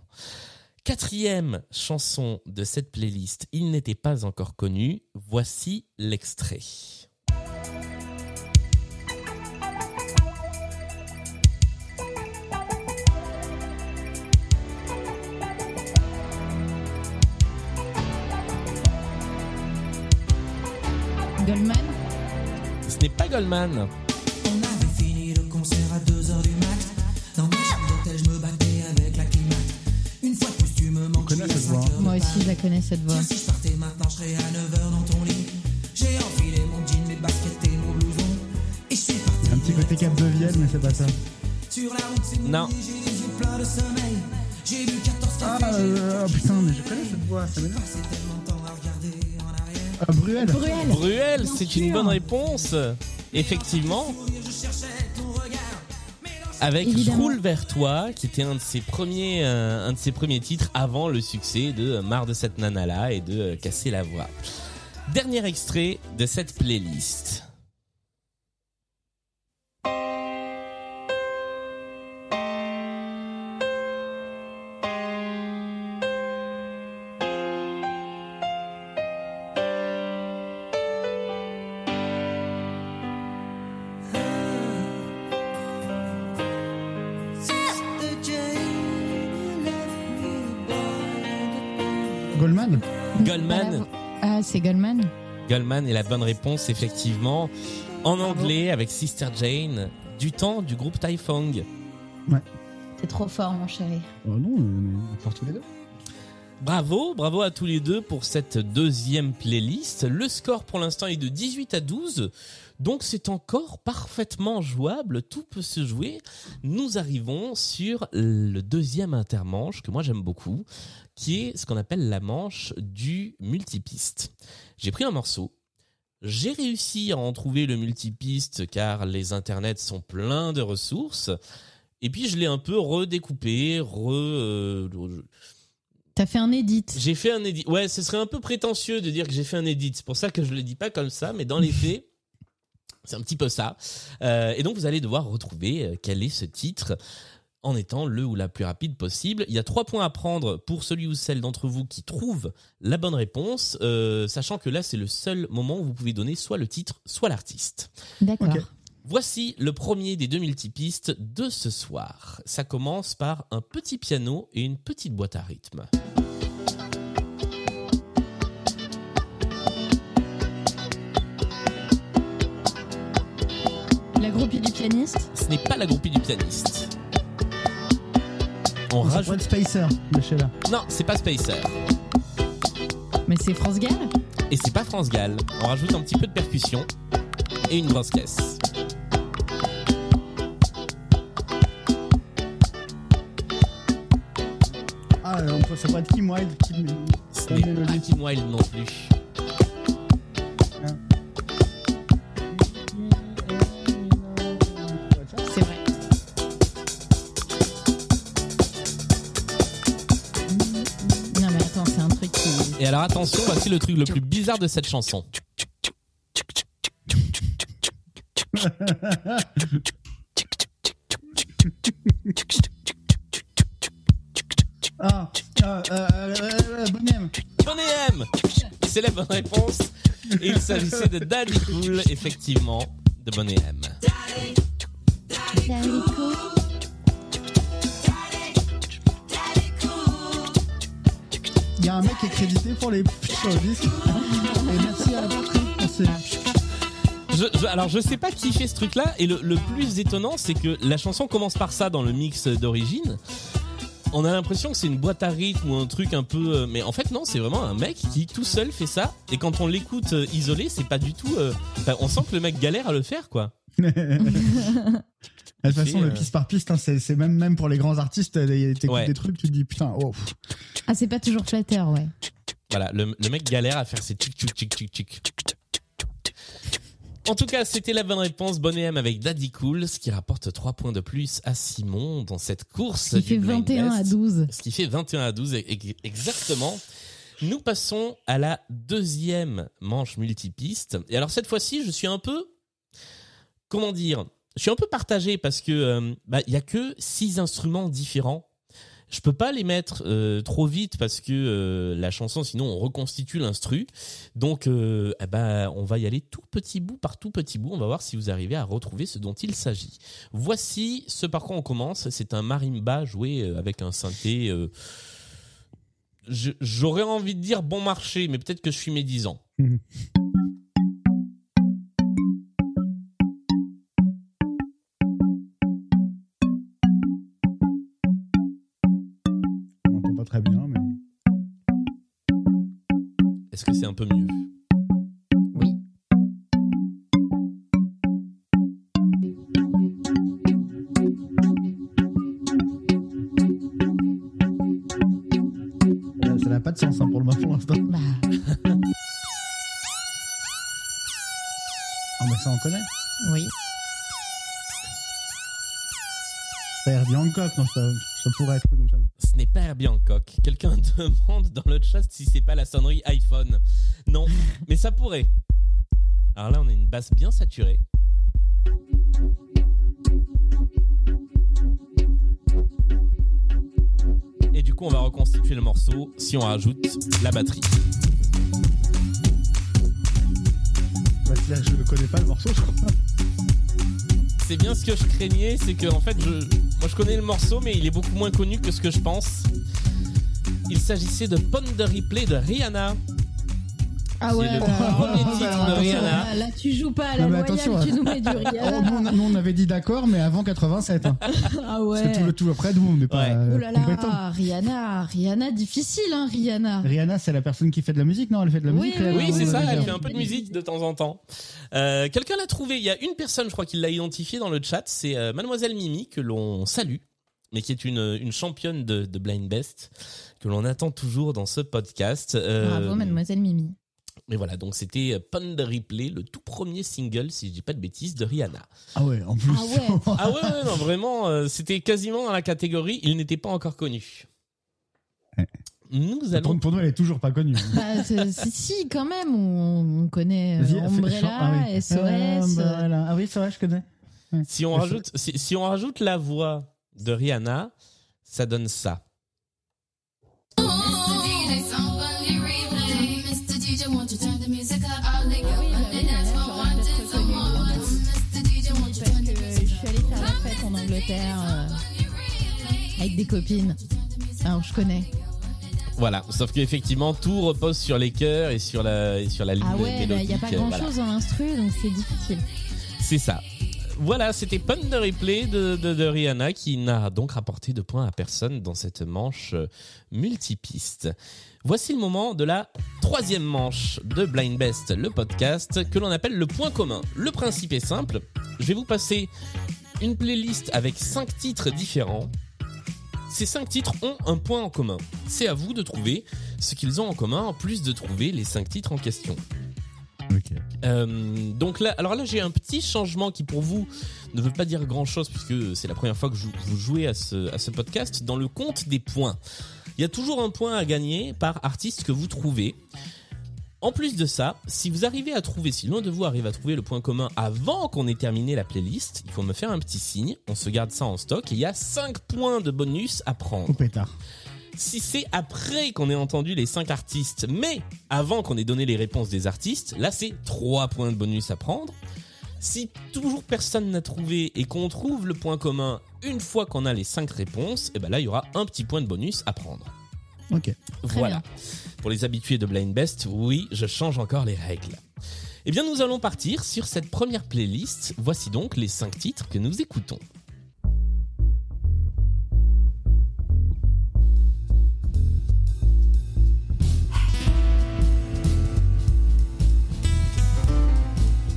Quatrième chanson de cette playlist, il n'était pas encore connu. Voici l'extrait. Goldman. Ce n'est pas Goldman. On avait fini le concert à 2h du mat. Dans ma chambre d'hôtel, je me battais avec la climat. Une fois de plus, tu me manques. connais cette voix. 5 heures Moi aussi, je la connais cette voix. Tiens, si je partais maintenant, je serais à 9h dans ton lit. J'ai enfilé mon jean, mes baskets et mon blouson. Et je suis parti. Un petit côté Cap de Vienne, mais c'est pas ça. Sur la route, c'est Non. j'ai les yeux pleins de sommeil. J'ai bu 14 Ah, cafés, j'ai euh, oh, putain, mais je connais cette voix, ça m'énerve. Ah, Bruel. Bruel. Bruel, c'est une bonne réponse. Effectivement. Avec Évidemment. Roule vers toi, qui était un de ses premiers, euh, un de ses premiers titres avant le succès de Marre de cette nana là et de euh, Casser la voix. Dernier extrait de cette playlist. C'est Goldman. Goldman est la bonne réponse, effectivement. En anglais, avec Sister Jane, du temps du groupe Typhong. C'est trop fort, mon chéri. Oh non, on est forts tous les deux. Bravo, bravo à tous les deux pour cette deuxième playlist. Le score pour l'instant est de 18 à 12, donc c'est encore parfaitement jouable, tout peut se jouer. Nous arrivons sur le deuxième intermanche que moi j'aime beaucoup, qui est ce qu'on appelle la manche du multipiste. J'ai pris un morceau, j'ai réussi à en trouver le multipiste car les internets sont pleins de ressources. Et puis je l'ai un peu redécoupé, re, euh, T'as fait un edit. J'ai fait un edit. Ouais, ce serait un peu prétentieux de dire que j'ai fait un edit. C'est pour ça que je le dis pas comme ça, mais dans les faits, [laughs] c'est un petit peu ça. Euh, et donc, vous allez devoir retrouver euh, quel est ce titre en étant le ou la plus rapide possible. Il y a trois points à prendre pour celui ou celle d'entre vous qui trouve la bonne réponse, euh, sachant que là, c'est le seul moment où vous pouvez donner soit le titre, soit l'artiste. D'accord. Voici le premier des deux multipistes de ce soir. Ça commence par un petit piano et une petite boîte à rythme. La groupie du pianiste. Ce n'est pas la groupie du pianiste. On rajoute. Spacer là. Non, c'est pas Spacer. Mais c'est France Gall Et c'est pas France Gall. On rajoute un petit peu de percussion et une grosse caisse. Euh, on ça pourrait être Kim Wilde. Kim, Ce Kim n'est pas Mélodie. Kim Wilde non plus. C'est vrai. Non mais attends, c'est un truc qui... Et alors attention, voici le truc le plus bizarre de cette chanson. [laughs] [laughs] [laughs] Ah, euh, euh, euh, euh, Bonhomme. Bonnet M C'est la bonne réponse. Et il s'agissait de Daddy Cool, effectivement, de Bonnet M. Il y a un mec qui est crédité pour les sur le disque. Et merci à Patrick pour ces. Je, je- alors je sais pas qui fait ce truc-là et le, le plus étonnant c'est que la chanson commence par ça dans le mix d'origine. On a l'impression que c'est une boîte à rythme ou un truc un peu, euh, mais en fait non, c'est vraiment un mec qui tout seul fait ça. Et quand on l'écoute euh, isolé, c'est pas du tout. euh, enfin, on sent que le mec galère à le faire quoi. [laughs] De toute façon, le piste par piste, hein, c'est même, même pour les grands artistes, t'écoutes Ouais. des trucs, tu te dis putain, oh. Ah c'est pas toujours flatteur, ouais. Voilà, le, le mec galère à faire ses tchic tchic tchic tchic tchic. En tout cas, c'était la bonne réponse. Bonnet M avec Daddy Cool, ce qui rapporte 3 points de plus à Simon dans cette course. Qui du fait Blind 21 à Best. 12. Ce qui fait 21 à 12 e- e- exactement. Nous passons à la deuxième manche multipiste. Et alors cette fois-ci, je suis un peu, comment dire, je suis un peu partagé parce que euh, bah, il y a que six instruments différents. Je peux pas les mettre euh, trop vite parce que euh, la chanson, sinon on reconstitue l'instru. Donc, euh, eh ben, on va y aller tout petit bout par tout petit bout. On va voir si vous arrivez à retrouver ce dont il s'agit. Voici ce par quoi on commence. C'est un marimba joué euh, avec un synthé. euh, J'aurais envie de dire bon marché, mais peut-être que je suis médisant. On c'est un peu mieux Oui. Ça ça n'a pas de sens hein, pour le pour l'instant. Bah, Ah, bah ça, on connaît. oui. L'air bien Hancock, non, ça, ça pourrait être comme ça. Ce n'est pas Herbie Hancock. Quelqu'un [laughs] demande dans le chat si c'est pas la sonnerie iPhone. Non, [laughs] mais ça pourrait. Alors là, on a une basse bien saturée. Et du coup, on va reconstituer le morceau si on rajoute la batterie. Bah, là, je ne connais pas le morceau, je crois. C'est bien ce que je craignais, c'est que en fait, je, moi je connais le morceau, mais il est beaucoup moins connu que ce que je pense. Il s'agissait de Pond de Replay de Rihanna. Ah ouais, le ouais. premier Oh, titre alors, de attention, Rihanna. Là, là, tu joues pas à la Non, loyale, attention, tu nous mets du Oh, Rihanna. nous, nous, on avait dit d'accord, mais avant 87. Hein. [laughs] Ah Parce ouais. que tout, le- tout après, nous, on n'est pas Ouais. euh, Oh là là, Rihanna, Rihanna, difficile, hein, Rihanna. Rihanna, c'est la personne qui fait de la musique, non? Elle fait de la Oui, musique oui, Oui, Ah, c'est ça, elle fait un peu de musique de temps en temps. Euh, Quelqu'un l'a trouvé, il y a une personne, je crois, qui l'a identifié dans le chat, c'est euh, Mademoiselle Mimi, que l'on salue, mais qui est une, une championne de, de Blind Best, que l'on attend toujours dans ce podcast. Euh, Bravo, mademoiselle Mimi. Mais voilà, donc c'était euh, Pond de Replay, le tout premier single, si je dis pas de bêtises, de Rihanna. Ah ouais, en plus. Ah ouais. [laughs] Ah ouais, ouais, non, vraiment, euh, c'était quasiment dans la catégorie, il n'était pas encore connu. Ouais. nous Pour, allons pour nous, elle est toujours pas connue. [laughs] Bah, si, si, quand même, on, on connaît euh, Umbrella, ah oui. SOS. Euh, euh, voilà. Ah oui, c'est vrai, je connais. Si on rajoute, si, si on rajoute la voix de Rihanna, ça donne ça. Avec des copines. Alors, je connais. Voilà. Sauf qu'effectivement, tout repose sur les chœurs et sur la, et sur la ligne Ah ouais, il mélodique. n'y a pas euh, grand voilà. chose dans l'instru, donc c'est difficile. C'est ça. Voilà, c'était Pun de replay de, de, de Rihanna qui n'a donc rapporté de points à personne dans cette manche euh, multipiste. Voici le moment de la troisième manche de Blind Best, le podcast que l'on appelle le point commun. Le principe est simple. Je vais vous passer une playlist avec cinq titres différents. Ces cinq titres ont un point en commun. C'est à vous de trouver ce qu'ils ont en commun en plus de trouver les cinq titres en question. Ok. Euh, donc là, alors là, j'ai un petit changement qui pour vous ne veut pas dire grand chose puisque c'est la première fois que vous jouez à ce, à ce podcast. Dans le compte des points, il y a toujours un point à gagner par artiste que vous trouvez. En plus de ça, si vous arrivez à trouver, si l'un de vous arrive à trouver le point commun avant qu'on ait terminé la playlist, il faut me faire un petit signe. On se garde ça en stock et il y a 5 points de bonus à prendre. Au pétard. Si c'est après qu'on ait entendu les cinq artistes, mais avant qu'on ait donné les réponses des artistes, là c'est trois points de bonus à prendre. Si toujours personne n'a trouvé et qu'on trouve le point commun une fois qu'on a les cinq réponses, et ben là il y aura un petit point de bonus à prendre. Ok. Très voilà. bien. Pour les habitués de Blind Best, oui, je change encore les règles. Eh bien, nous allons partir sur cette première playlist. Voici donc les cinq titres que nous écoutons.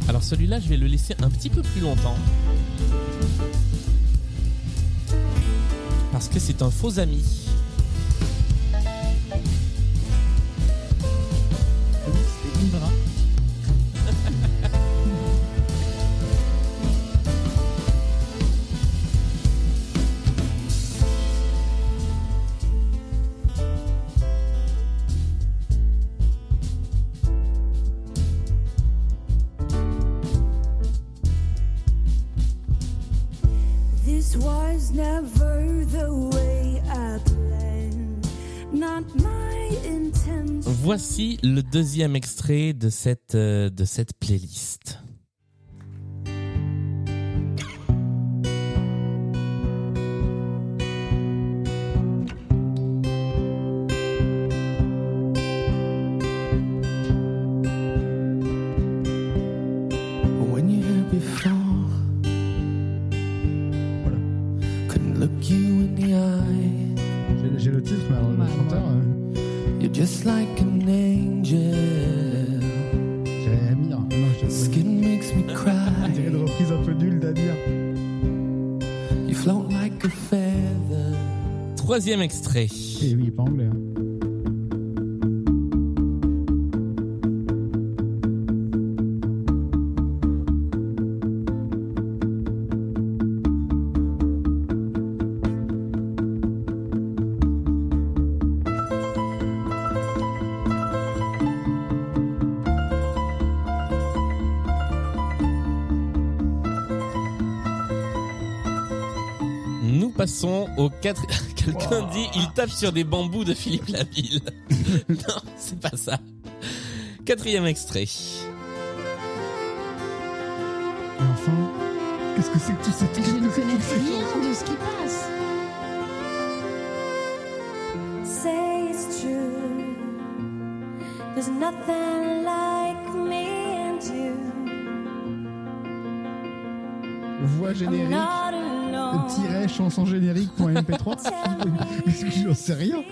Alors celui-là, je vais le laisser un petit peu plus longtemps. Parce que c'est un faux ami. This was never the way I planned, not my. Voici le deuxième extrait de cette, euh, playlist. Troisième extrait. Et oui, pas anglais. hein. Nous passons au quatre. [laughs] Quelqu'un dit il tape sur des bambous de Philippe Laville. [laughs] non, c'est pas ça. Quatrième extrait. Et enfin, qu'est-ce que c'est que tout ça Je ne connais rien de ce qui passe. Say it's true. There's nothing like me and you. Voix générique. Chanson générique.mp3 Qu'est-ce [laughs] que j'en sais rien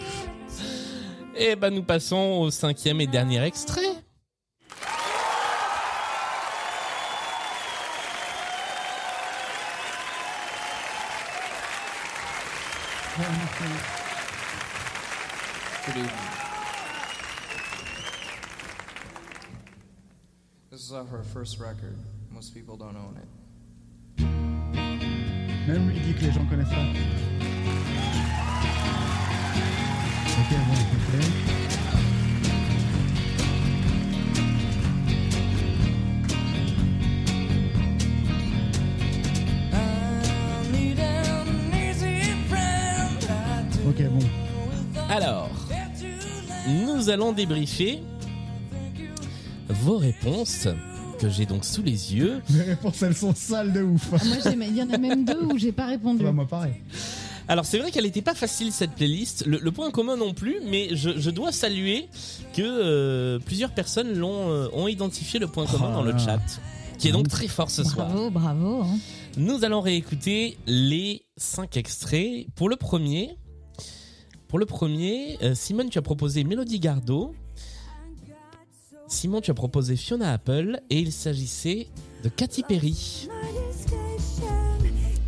Et ben nous passons au cinquième et dernier extrait. This is uh, her first record. Most people don't own it. Même lui dit que les gens connaissent pas. Ok. Ok, bon. Alors, nous allons débriefer vos réponses que j'ai donc sous les yeux. [laughs] Les réponses, elles sont sales de ouf. Ah, moi, j'ai- il y en a même deux où j'ai pas répondu. Bah, moi, pareil. Alors c'est vrai qu'elle n'était pas facile cette playlist, le, le point commun non plus, mais je, je dois saluer que euh, plusieurs personnes l'ont euh, ont identifié le point commun Oh dans le là. chat, qui est donc très fort ce soir. Bravo, bravo. hein. Nous allons réécouter les cinq extraits. Pour le premier, pour le premier, euh, Simone, tu as proposé Mélodie Gardot. Simon, tu as proposé Fiona Apple et il s'agissait de Katy Perry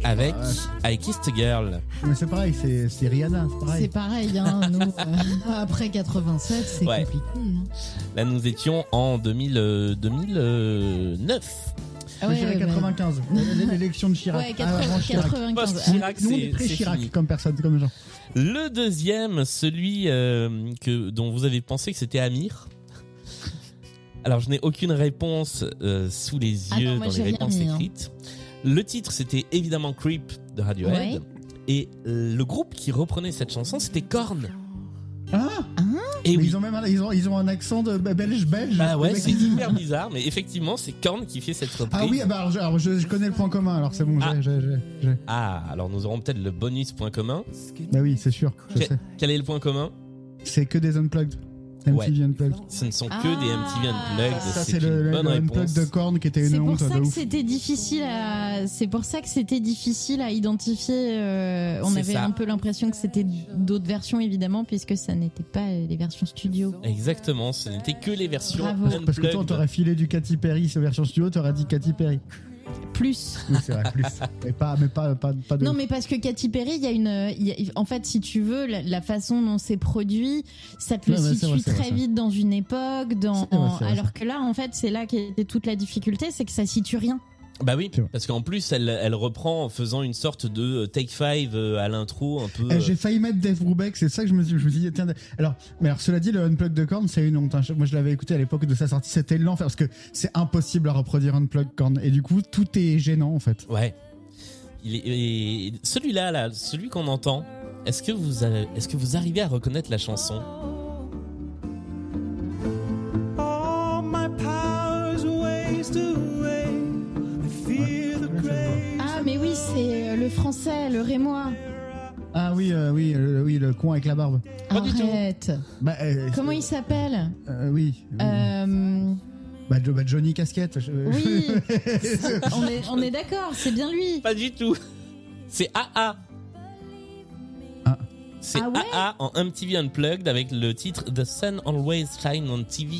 avec I Kissed a Girl. Mais c'est pareil, c'est c'est Rihanna, c'est pareil. C'est pareil, hein, [laughs] nous, euh, après 87, c'est Ouais. compliqué. hein. Là, nous étions en 2000, euh, 2009. Ah Moi, ouais, je dirais bah, 95, l'élection de Chirac. Ouais, Ah, avant 80, Chirac. 95. Post-Chirac, Nous, on c'est est très c'est Chirac comme personne, comme gens. Le deuxième, celui euh, que dont vous avez pensé que c'était Amir. Alors, je n'ai aucune réponse euh, sous les Ah yeux non, moi, dans les réponses mis, écrites. Le titre, c'était évidemment Creep de Radiohead. Ouais. Et euh, le groupe qui reprenait cette chanson, c'était Korn. Ah Et Mais oui. ils ont même un, ils ont, ils ont un accent de belge belge. Bah ouais, c'est hyper [laughs] bizarre, mais effectivement, c'est Korn qui fait cette reprise. Ah oui, bah alors, je, alors, je- je connais le point commun, alors c'est bon, Ah. Ah, alors nous aurons peut-être le bonus point commun. Bah oui, c'est sûr, je Que- sais. Quel est le point commun? C'est que des unplugged. MTV unplugged. Ce ne sont que Ah. des MTV Unplugged. Ça, c'est une le, le, bonne réponse. unplugged de Korn qui était une C'est pour honte ça que c'était difficile à. C'est pour ça que c'était difficile à identifier. euh, on avait ça. un peu l'impression que c'était d'autres versions évidemment, puisque ça n'était pas euh, les versions studio. Exactement, ce n'était que les versions Bravo. Unplugged. Parce que toi, on t'aurait filé du Katy Perry sur version studio, t'aurais dit Katy Perry. Plus. Oui, c'est vrai, plus. mais pas, mais pas, pas, pas de. Non, mais parce que Katy Perry, il y a une, il y a- en fait, si tu veux, la, la façon dont c'est produit, ça te le ouais, c'est situe vrai, c'est vrai, très vite dans une époque, dans, vrai, alors que là, en fait, c'est là qu'était toute la difficulté, c'est que ça situe rien. Bah oui, parce qu'en plus, elle, elle reprend en faisant une sorte de euh, take five euh, à l'intro, un peu. Eh, euh, J'ai failli mettre Dave Brubeck, c'est ça que je me suis, je me suis dit, tiens, alors, mais alors, cela dit, le Unplugged de Korn, c'est une honte. hein. Moi, je l'avais écouté à l'époque de sa sortie, c'était l'enfer, parce que c'est impossible à reproduire Unplugged Korn. Et du coup, tout est gênant, en fait. Ouais. Il est, et celui-là, là, celui qu'on entend. Est-ce que vous, avez- est-ce que vous arrivez à reconnaître la chanson? Français, le rémois. Ah oui, euh, oui, euh, oui, le con avec la barbe. Pas du tout. Arrête. Bah, euh, Comment il s'appelle euh, oui. Euh, Bah, Jo- bah, Johnny Casquette. je- Oui. [laughs] on est, on est d'accord, c'est bien lui. Pas du tout. C'est AA. Ah. C'est Ah ouais AA en MTV Unplugged avec le titre The Sun Always Shine on TV.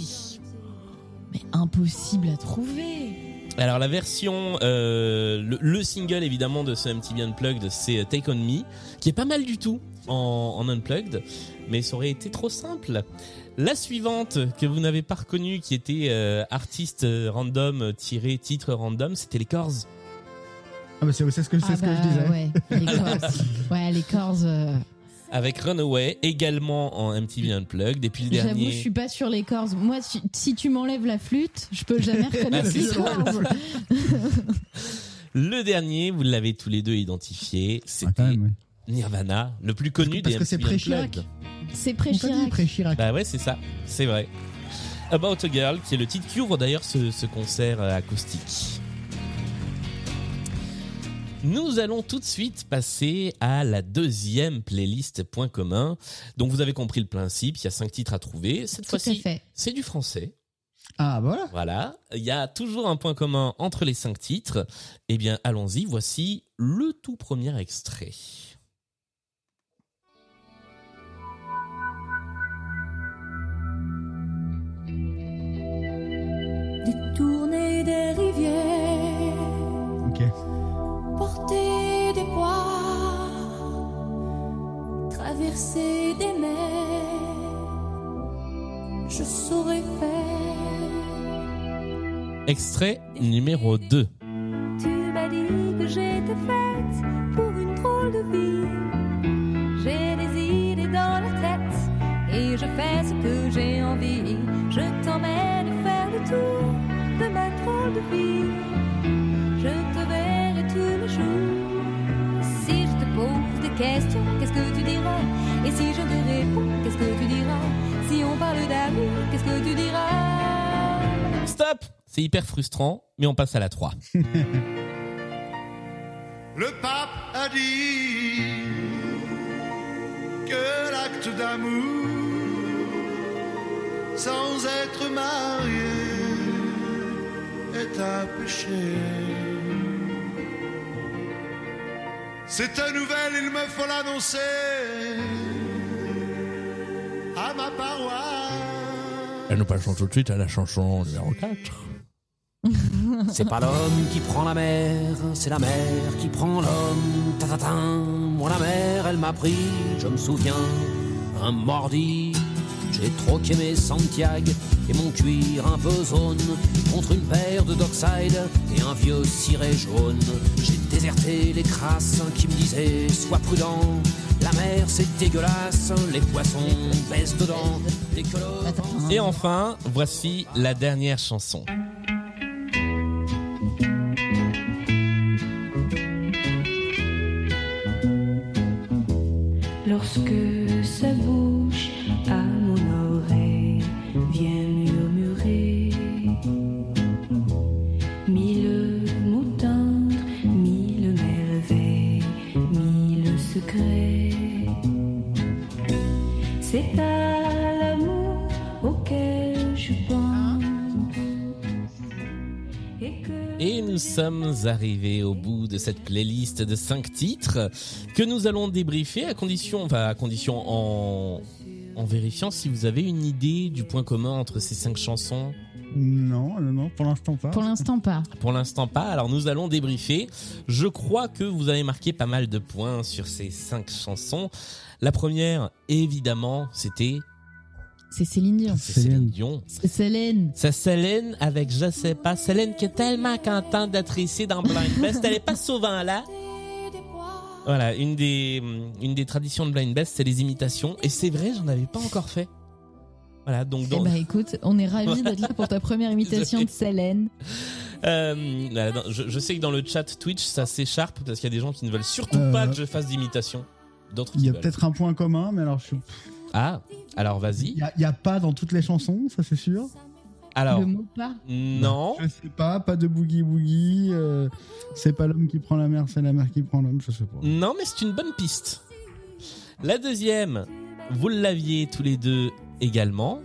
Mais impossible à trouver. Alors la version, euh, le, le single évidemment de ce MTV Unplugged, c'est Take On Me, qui est pas mal du tout en, en Unplugged, mais ça aurait été trop simple. La suivante que vous n'avez pas reconnue, qui était euh, artiste euh, random euh, tiré titre random, c'était les Corrs. Ah, bah, c'est c'est ce que, c'est Ah ce que je bah, disais. Ouais, les [laughs] corps. ouais, les corps. euh, Avec Runaway, également en MTV Unplugged. Et puis le J'avoue, dernier, je suis pas sur les corps. Moi, si, si tu m'enlèves la flûte, je peux jamais [laughs] reconnaître les corps. le dernier, vous l'avez tous les deux identifié, Ah, c'était. Nirvana, le plus connu Parce des que c'est MTV pré-Chirac. Unplugged. C'est t'a dit pré-Chirac. pré-Chirac. Bah ouais, c'est ça, c'est vrai. About a Girl, qui est le titre qui ouvre d'ailleurs ce, ce concert euh, acoustique. Nous allons tout de suite passer à la deuxième playlist point commun. Donc vous avez compris le principe, il y a cinq titres à trouver. Cette fois-ci, c'est du français. Ah, bah voilà. Voilà, il y a toujours un point commun entre les cinq titres. Eh bien, allons-y, voici le tout premier extrait. Détourner des rivières, traversée des mers, je saurais faire. Extrait numéro 2. Tu m'as dit que j'étais faite pour une drôle de vie. J'ai des idées dans la tête et je fais ce que j'ai envie. Je t'emmène faire le tour de ma drôle de vie. Je te verrai tous les jours. Si je te pose des questions, qu'est-ce que tu dirais et si je te réponds, qu'est-ce que tu diras? Si on parle d'amour, qu'est-ce que tu diras? Stop C'est hyper frustrant, mais on passe à la 3. [laughs] Le pape a dit que l'acte d'amour sans être marié est un péché. Cette nouvelle, il me faut l'annoncer à ma paroisse. Et nous passons tout de suite à la chanson numéro 4. [laughs] C'est pas l'homme qui prend la mer, c'est la mer qui prend l'homme. Ta-ta-tin. Moi la mer, elle m'a pris, je me souviens, un mordi. J'ai troqué mes Santiago et mon cuir un peu zone contre une paire de Dockside et un vieux ciré jaune. J'ai déserté les crasses qui me disaient sois prudent. La mer c'est dégueulasse, les poissons baissent dedans. Dès que le- Et enfin, voici la dernière chanson. Sommes arrivés au bout de cette playlist de 5 titres que nous allons débriefer à condition, enfin à condition en, en vérifiant si vous avez une idée du point commun entre ces 5 chansons. Non, non, non, pour l'instant pas. Pour l'instant pas. Pour l'instant pas, alors nous allons débriefer. Je crois que vous avez marqué pas mal de points sur ces 5 chansons. La première, évidemment, c'était C'est Céline Dion. c'est Céline Dion. C'est Céline. C'est Céline avec Je sais pas. Céline qui est tellement contente d'être ici dans Blind Best. Elle est pas souvent là. Voilà, une des, une des traditions de Blind Best, c'est les imitations. Et c'est vrai, j'en avais pas encore fait. Voilà, donc Eh dans, ben écoute, on est ravis d'être là pour ta première [laughs] imitation de Céline. euh, je, je sais que dans le chat Twitch, ça s'écharpe parce qu'il y a des gens qui ne veulent surtout Euh, pas que je fasse d'imitation. D'autres Il y a peut-être un point commun, mais alors je suis- Ah, alors vas-y. il y a pas dans toutes les chansons, ça c'est sûr. Alors, Le mot pas. non. Je sais pas, pas de boogie boogie. euh, c'est pas l'homme qui prend la mer, c'est la mer qui prend l'homme, je sais pas. Non, mais c'est une bonne piste. La deuxième, vous l'aviez tous les deux également.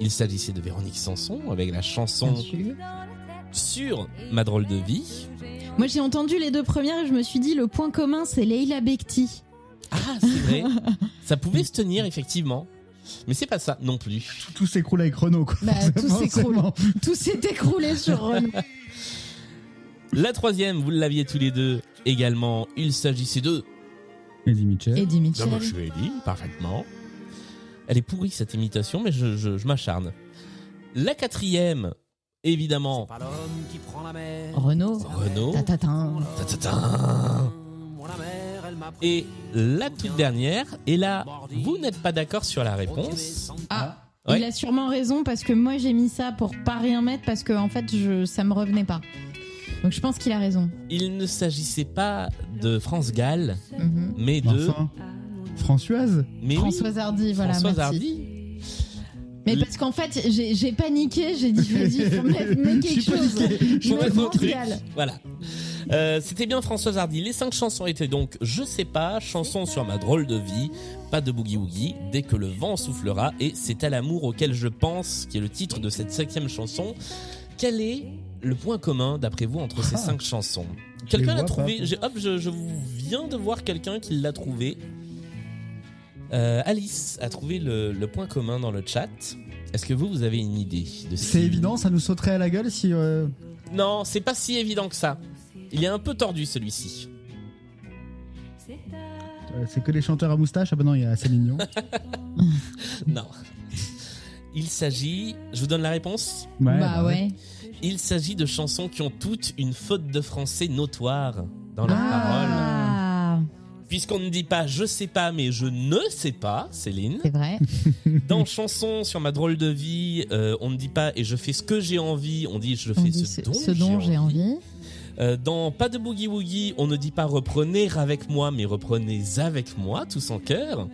Il s'agissait de Véronique Sanson avec la chanson sur Ma drôle de vie. Moi j'ai entendu les deux premières et je me suis dit le point commun c'est Leila Bekti. Ah, c'est vrai. Ça pouvait se tenir effectivement. Mais c'est pas ça non plus. Tout, tout s'écroule avec Renault, quoi. Bah, tout s'écroule. Tout s'est écroulé sur Renault. La troisième, vous l'aviez tous les deux également. Il s'agissait de Eddie Mitchell. Eddie Ah bah, Mitchell. je l'ai dit, parfaitement. Elle est pourrie cette imitation, mais je, je- je m'acharne. La quatrième, évidemment, Pas l'homme qui prend la mer. Renault. Renault. Tatatin. Ta-ta-ta. Moi la Et la toute dernière, et là, vous n'êtes pas d'accord sur la réponse. Ah. Ouais. Il a sûrement raison parce que moi j'ai mis ça pour pas rien mettre parce que en fait je, ça me revenait pas. Donc je pense qu'il a raison. Il ne s'agissait pas de France Gall, Mhm. mais de... Enfin, Françoise. Mais oui, Françoise Hardy, voilà. Françoise merci. Hardy. Mais parce qu'en fait j'ai paniqué, j'ai dit vas-y faut mettre, [laughs] mettre quelque chose. paniqué. Je. Voilà. Euh, C'était bien Françoise Hardy. Les cinq chansons étaient donc Je sais pas, chanson sur ma drôle de vie, pas de boogie woogie, dès que le vent soufflera, et c'est à l'amour auquel je pense, qui est le titre de cette cinquième chanson. Quel est le point commun, d'après vous, entre ces Ah. cinq chansons? Quelqu'un l'a trouvé Hop, je, je viens de voir quelqu'un qui l'a trouvé. Euh, Alice a trouvé le, le point commun dans le chat. Est-ce que vous, vous avez une idée de ce C'est évident, ça nous sauterait à la gueule si. euh, Non, c'est pas si évident que ça. Il est un peu tordu celui-ci. euh, c'est que les chanteurs à moustache? Ah bah non, il y a Céline Dion. [laughs] Non. Il s'agit, je vous donne la réponse? Ouais, bah ouais. Il s'agit de chansons qui ont toutes une faute de français notoire dans leurs paroles. Ah. Puisqu'on ne dit pas je sais pas, mais je ne sais pas, Céline. C'est vrai. [laughs] Dans chanson sur ma drôle de vie, euh, on ne dit pas et je fais ce que j'ai envie, on dit je On fais dit ce, ce, dont, ce dont j'ai envie. Euh, dans Pas de boogie woogie, on ne dit pas reprenez avec moi, mais reprenez avec moi, tous en cœur.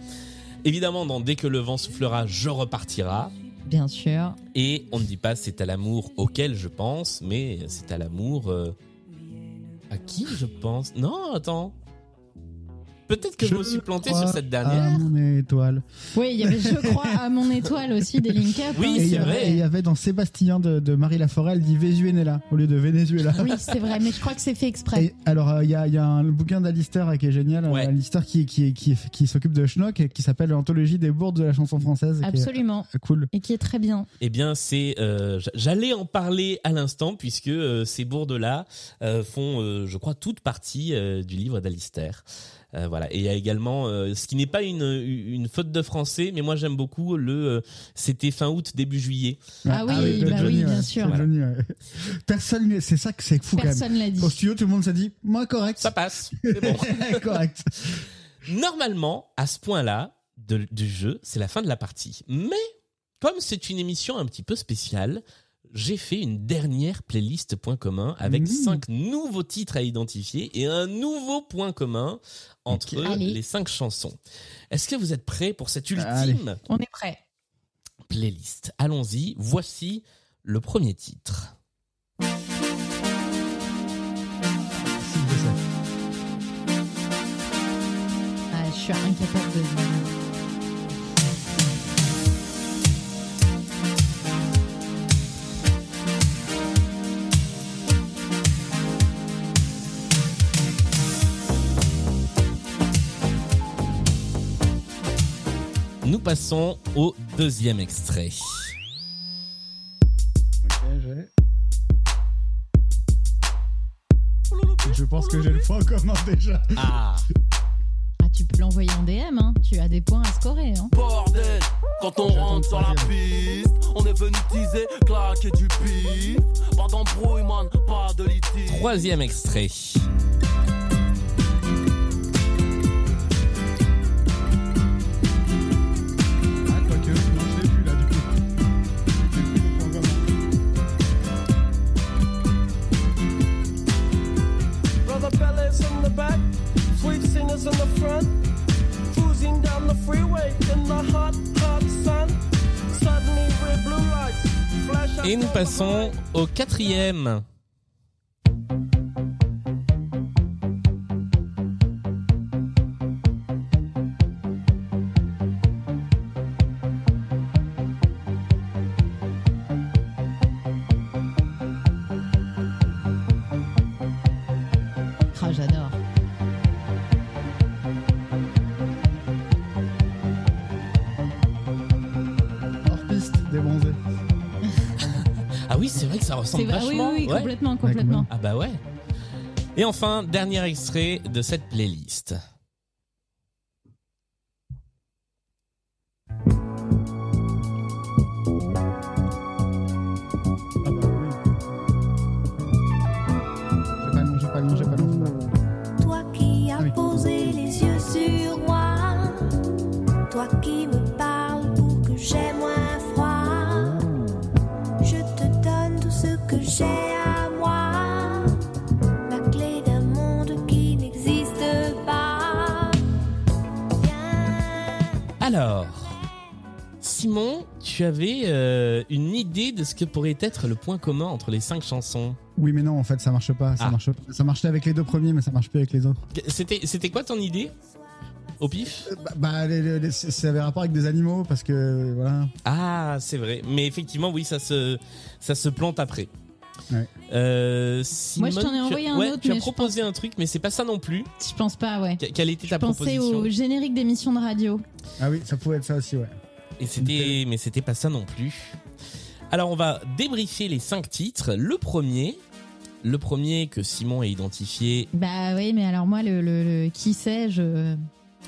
Évidemment, dans Dès que le vent soufflera, je repartira. Bien sûr. Et on ne dit pas c'est à l'amour auquel je pense, mais c'est à l'amour euh, à qui je pense. Non, attends. Peut-être que je, me suis planté sur cette dernière. Ah, mon étoile. Oui, il y avait Je crois à mon étoile aussi des Link Up. Oui, hein, Et il y c'est avait- vrai. et il y avait dans Sébastien de, de Marie Laforêt, elle dit Venezuela au lieu de Venezuela. Oui, c'est vrai, mais je crois que c'est fait exprès. Et alors, euh, il y, a, il y a un bouquin d'Alistair euh, qui est génial, Ouais. euh, Alistair qui, qui, qui, qui s'occupe de Schnock et qui s'appelle L'anthologie des bourdes de la chanson française. qui est, Absolument. euh, cool. Et qui est très bien. Eh bien, c'est. euh, J'allais en parler à l'instant puisque euh, ces bourdes-là euh, font, euh, je crois, toute partie euh, du livre d'Alistair. Euh, voilà. Et il y a également, euh, ce qui n'est pas une, une faute de français, mais moi j'aime beaucoup le. euh, C'était fin août, début juillet. Ah oui, de bah Johnny, oui, bien ouais. sûr. Johnny, ouais. [laughs] Personne, c'est ça que c'est fou Personne l'a dit. quand. Au studio, tout le monde s'est dit, moi correct. Ça passe. C'est bon. [laughs] correct. Normalement, à ce point-là de- du jeu, c'est la fin de la partie. Mais comme c'est une émission un petit peu spéciale, j'ai fait une dernière playlist point commun avec Mmh. cinq nouveaux titres à identifier et un nouveau point commun entre. Allez. les cinq chansons. Est-ce que vous êtes prêts pour cette ultime Allez. On est prêt. playlist? Allons-y. Voici le premier titre. Ah, je suis incapable de. Passons au deuxième extrait. Je pense que j'ai le point commun déjà. Ah, Ah, tu peux l'envoyer en DM, hein. Tu as des points à scorer, hein. Bordel, quand on rentre sur la piste, on est venu teaser, claquer du pif. Pas d'embrouille, man, pas de litige. troisième extrait. Et nous passons au quatrième. Ressemble oui, oui, oui, ouais. complètement, complètement. Ah bah ouais. Et enfin, dernier extrait de cette playlist. Alors, Simon, tu avais euh, une idée de ce que pourrait être le point commun entre les cinq chansons. Oui, mais non, en fait, ça marche pas. Ça, Ah. marche, ça marchait avec les deux premiers, mais ça marche plus avec les autres. C'était, c'était quoi ton idée? Au pif? Bah, bah, les- les- les- c'est- ça avait rapport avec des animaux parce que voilà. Ah, c'est vrai. Mais effectivement, oui, ça se, ça se plante après. Ouais. Euh, Moi, je t'en ai envoyé un ouais, autre, Tu as mais je proposé un truc, mais c'est pas ça non plus. Je pense pas, ouais. Que- Quelle était ta proposition au générique d'émission de radio. Ah oui, ça pouvait être ça aussi, ouais. Et c'était, mais c'était pas ça non plus. Alors on va débriefer les cinq titres. Le premier, le premier que Simon a identifié. Bah oui, mais alors moi, le, le, le- qui sait, je.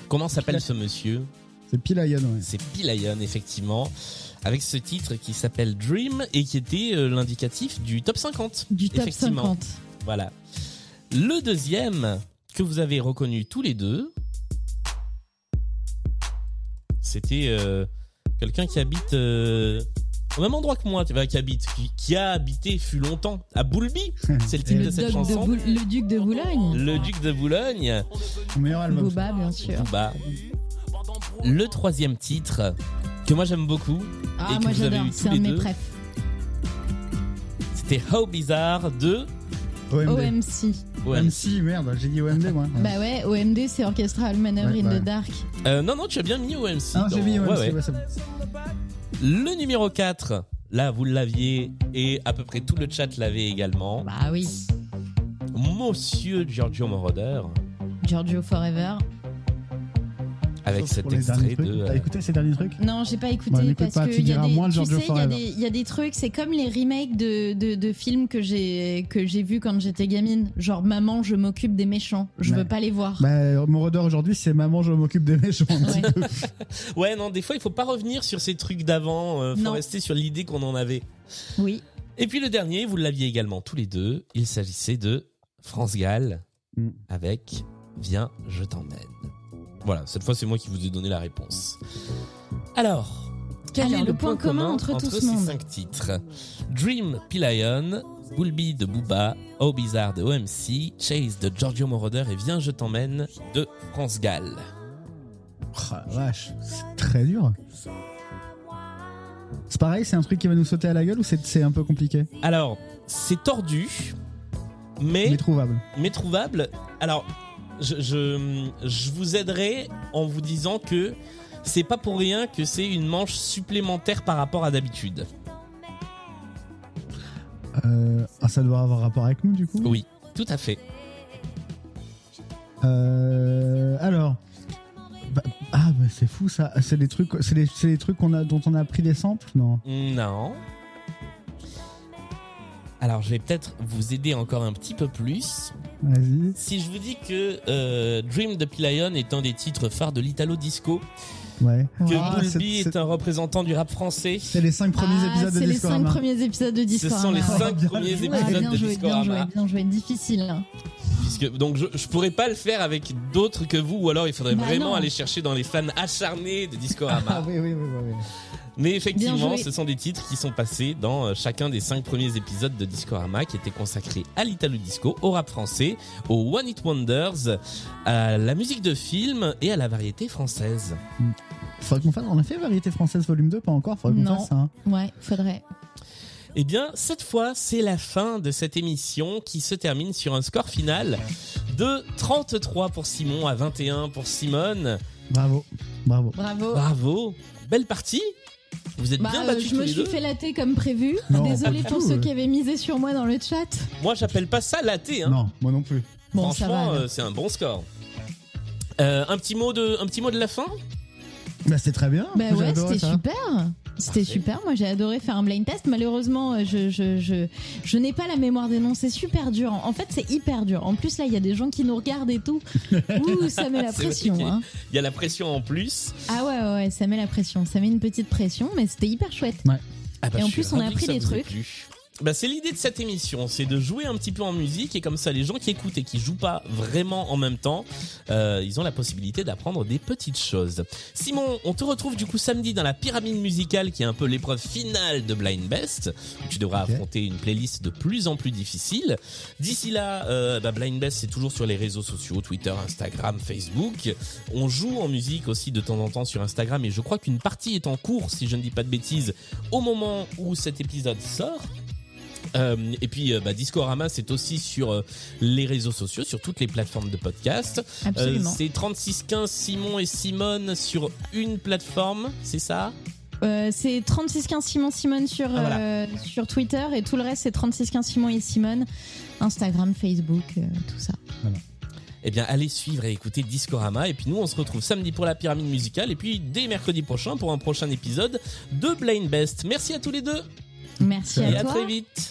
Comment s'appelle ce monsieur? C'est Pilayan, ouais. C'est Pilayon, effectivement. Avec ce titre qui s'appelle Dream et qui était euh, l'indicatif du top 50. Du top Effectivement. 50. Voilà. Le deuxième, que vous avez reconnu tous les deux, C'était euh, quelqu'un qui habite euh, au même endroit que moi, tu vois, qui habite, qui, qui a habité fut longtemps à Boulby. [laughs] C'est le titre de cette de chanson. Le duc de Boulogne. Le duc de Boulogne. Mon meilleur album. Booba, bien sûr. Booba. Le troisième titre que moi j'aime beaucoup Ah, et que moi vous avez j'adore, eu c'est un les de mes deux, préf. c'était How Bizarre de OMD. OMC. OMC, merde, j'ai dit OMD moi. Bah ouais, OMD c'est Orchestral Maneuver Ouais, in ouais. the Dark. Euh, non, non, tu as bien mis OMC. Ah, j'ai dans- mis OMC, ouais, ouais. ouais, c'est bon. Le numéro 4, là vous l'aviez et à peu près tout le chat l'avait également. Bah oui. Monsieur Giorgio Moroder Giorgio Forever. Avec cet extrait de. T'as écouté ces derniers trucs? Non, j'ai pas écouté Bah, parce pas, que tu il y a des, moins tu sais, il y a des, il y a des trucs, c'est comme les remakes de, de, de films que j'ai que j'ai vus quand j'étais gamine, genre Maman, je m'occupe des méchants, je Ouais. veux pas les voir. Bah, mon rodeur aujourd'hui, c'est maman, je m'occupe des méchants. un petit Ouais. peu. [laughs] Ouais, non, des fois il faut pas revenir sur ces trucs d'avant, euh, faut Non. rester sur l'idée qu'on en avait. Oui. Et puis le dernier, vous l'aviez également tous les deux, il s'agissait de France Gall Mm. avec Viens, je t'emmène. Voilà, cette fois c'est moi qui vous ai donné la réponse. Alors, quel Alors, est le point commun entre tout ce ces monde cinq titres Dream P-Lion, Bulby de Booba, Oh Bizarre de OMC, Chase de Giorgio Moroder et Viens, je t'emmène de France Gall. Oh, la vache, c'est très dur. C'est pareil, c'est un truc qui va nous sauter à la gueule ou c'est c'est un peu compliqué? Alors, c'est tordu, mais Mais trouvable. mais trouvable. Alors, je, je, je vous aiderai en vous disant que c'est pas pour rien que c'est une manche supplémentaire par rapport à d'habitude. Euh, ah, ça doit avoir rapport avec nous du coup? Oui, tout à fait. Euh, alors. bah, ah, bah, c'est fou ça. C'est des trucs, c'est des, c'est des trucs qu'on a, dont on a pris des samples? Non. Non. Alors, je vais peut-être vous aider encore un petit peu plus. Vas-y. Si je vous dis que euh, Dream de P-Lion est un des titres phares de l'Italo Disco, Ouais. que Ah, Bulby est un représentant du rap français, C'est les cinq premiers Ah, épisodes de c'est les cinq premiers épisodes de ce Discorama. sont les cinq Bien premiers joué. Épisodes bien de joué, bien joué, bien joué, difficile. Puisque, donc je, je pourrais pas le faire avec d'autres que vous, ou alors il faudrait Bah vraiment non. aller chercher dans les fans acharnés de Discorama. Ah oui, oui, oui, oui. Mais effectivement, ce sont des titres qui sont passés dans euh, chacun des cinq premiers épisodes de Discorama qui étaient consacrés à l'Italo Disco, au rap français, au One It Wonders, à la musique de film et à la variété française. Faudrait qu'on fasse. On a fait Variété française volume 2, pas encore. Faudrait qu'on Non. fasse ça. hein. Ouais, faudrait. Eh bien, cette fois, c'est la fin de cette émission qui se termine sur un score final de 33 pour Simon à 21 pour Simone. Bravo, bravo. Bravo. Bravo, belle partie. Vous êtes Bah, bien euh, battus je tous me les suis deux. fait latter comme prévu. Non, pas pour ceux tout. qui avaient misé sur moi dans le chat. Moi, j'appelle pas ça laté. Hein. Non, moi non plus. Bon, ça va. Franchement, euh, c'est un bon score. Euh, un petit mot de, un petit mot de la fin? Bah, c'est très bien. Bah ouais, c'était super. C'était super. Moi, j'ai adoré faire un blind test. Malheureusement, euh, je, je, je, je n'ai pas la mémoire des noms. C'est super dur. En fait, c'est hyper dur. En plus, là, il y a des gens qui nous regardent et tout. [laughs] Ouh, ça met la pression. Hein. Il y a la pression en plus. Ah ouais, ouais, ouais, ça met la pression. Ça met une petite pression, mais c'était hyper chouette. Ah bah, Et en plus, on a appris des trucs. Bah, c'est l'idée de cette émission, c'est de jouer un petit peu en musique et comme ça les gens qui écoutent et qui jouent pas vraiment en même temps, euh, ils ont la possibilité d'apprendre des petites choses. Simon, on te retrouve du coup samedi dans la pyramide musicale qui est un peu l'épreuve finale de Blind Best où tu devras affronter une playlist de plus en plus difficile. D'ici là, euh, bah, Blind Best c'est toujours sur les réseaux sociaux, Twitter, Instagram, Facebook. On joue en musique aussi de temps en temps sur Instagram et je crois qu'une partie est en cours si je ne dis pas de bêtises au moment où cet épisode sort. Euh, et puis euh, bah, Discorama c'est aussi sur euh, les réseaux sociaux, sur toutes les plateformes de podcast. Euh, Absolument. c'est 3615 Simon et Simone sur une plateforme, c'est ça? Euh, c'est 3615 Simon Simone sur, Ah, voilà. euh, sur Twitter et tout le reste, c'est 3615 Simon et Simone. Instagram, Facebook, euh, tout ça. Eh bien allez suivre et écouter Discorama et puis nous on se retrouve samedi pour la pyramide musicale et puis dès mercredi prochain pour un prochain épisode de Blind Best. Merci à tous les deux Merci à, toi. À très vite.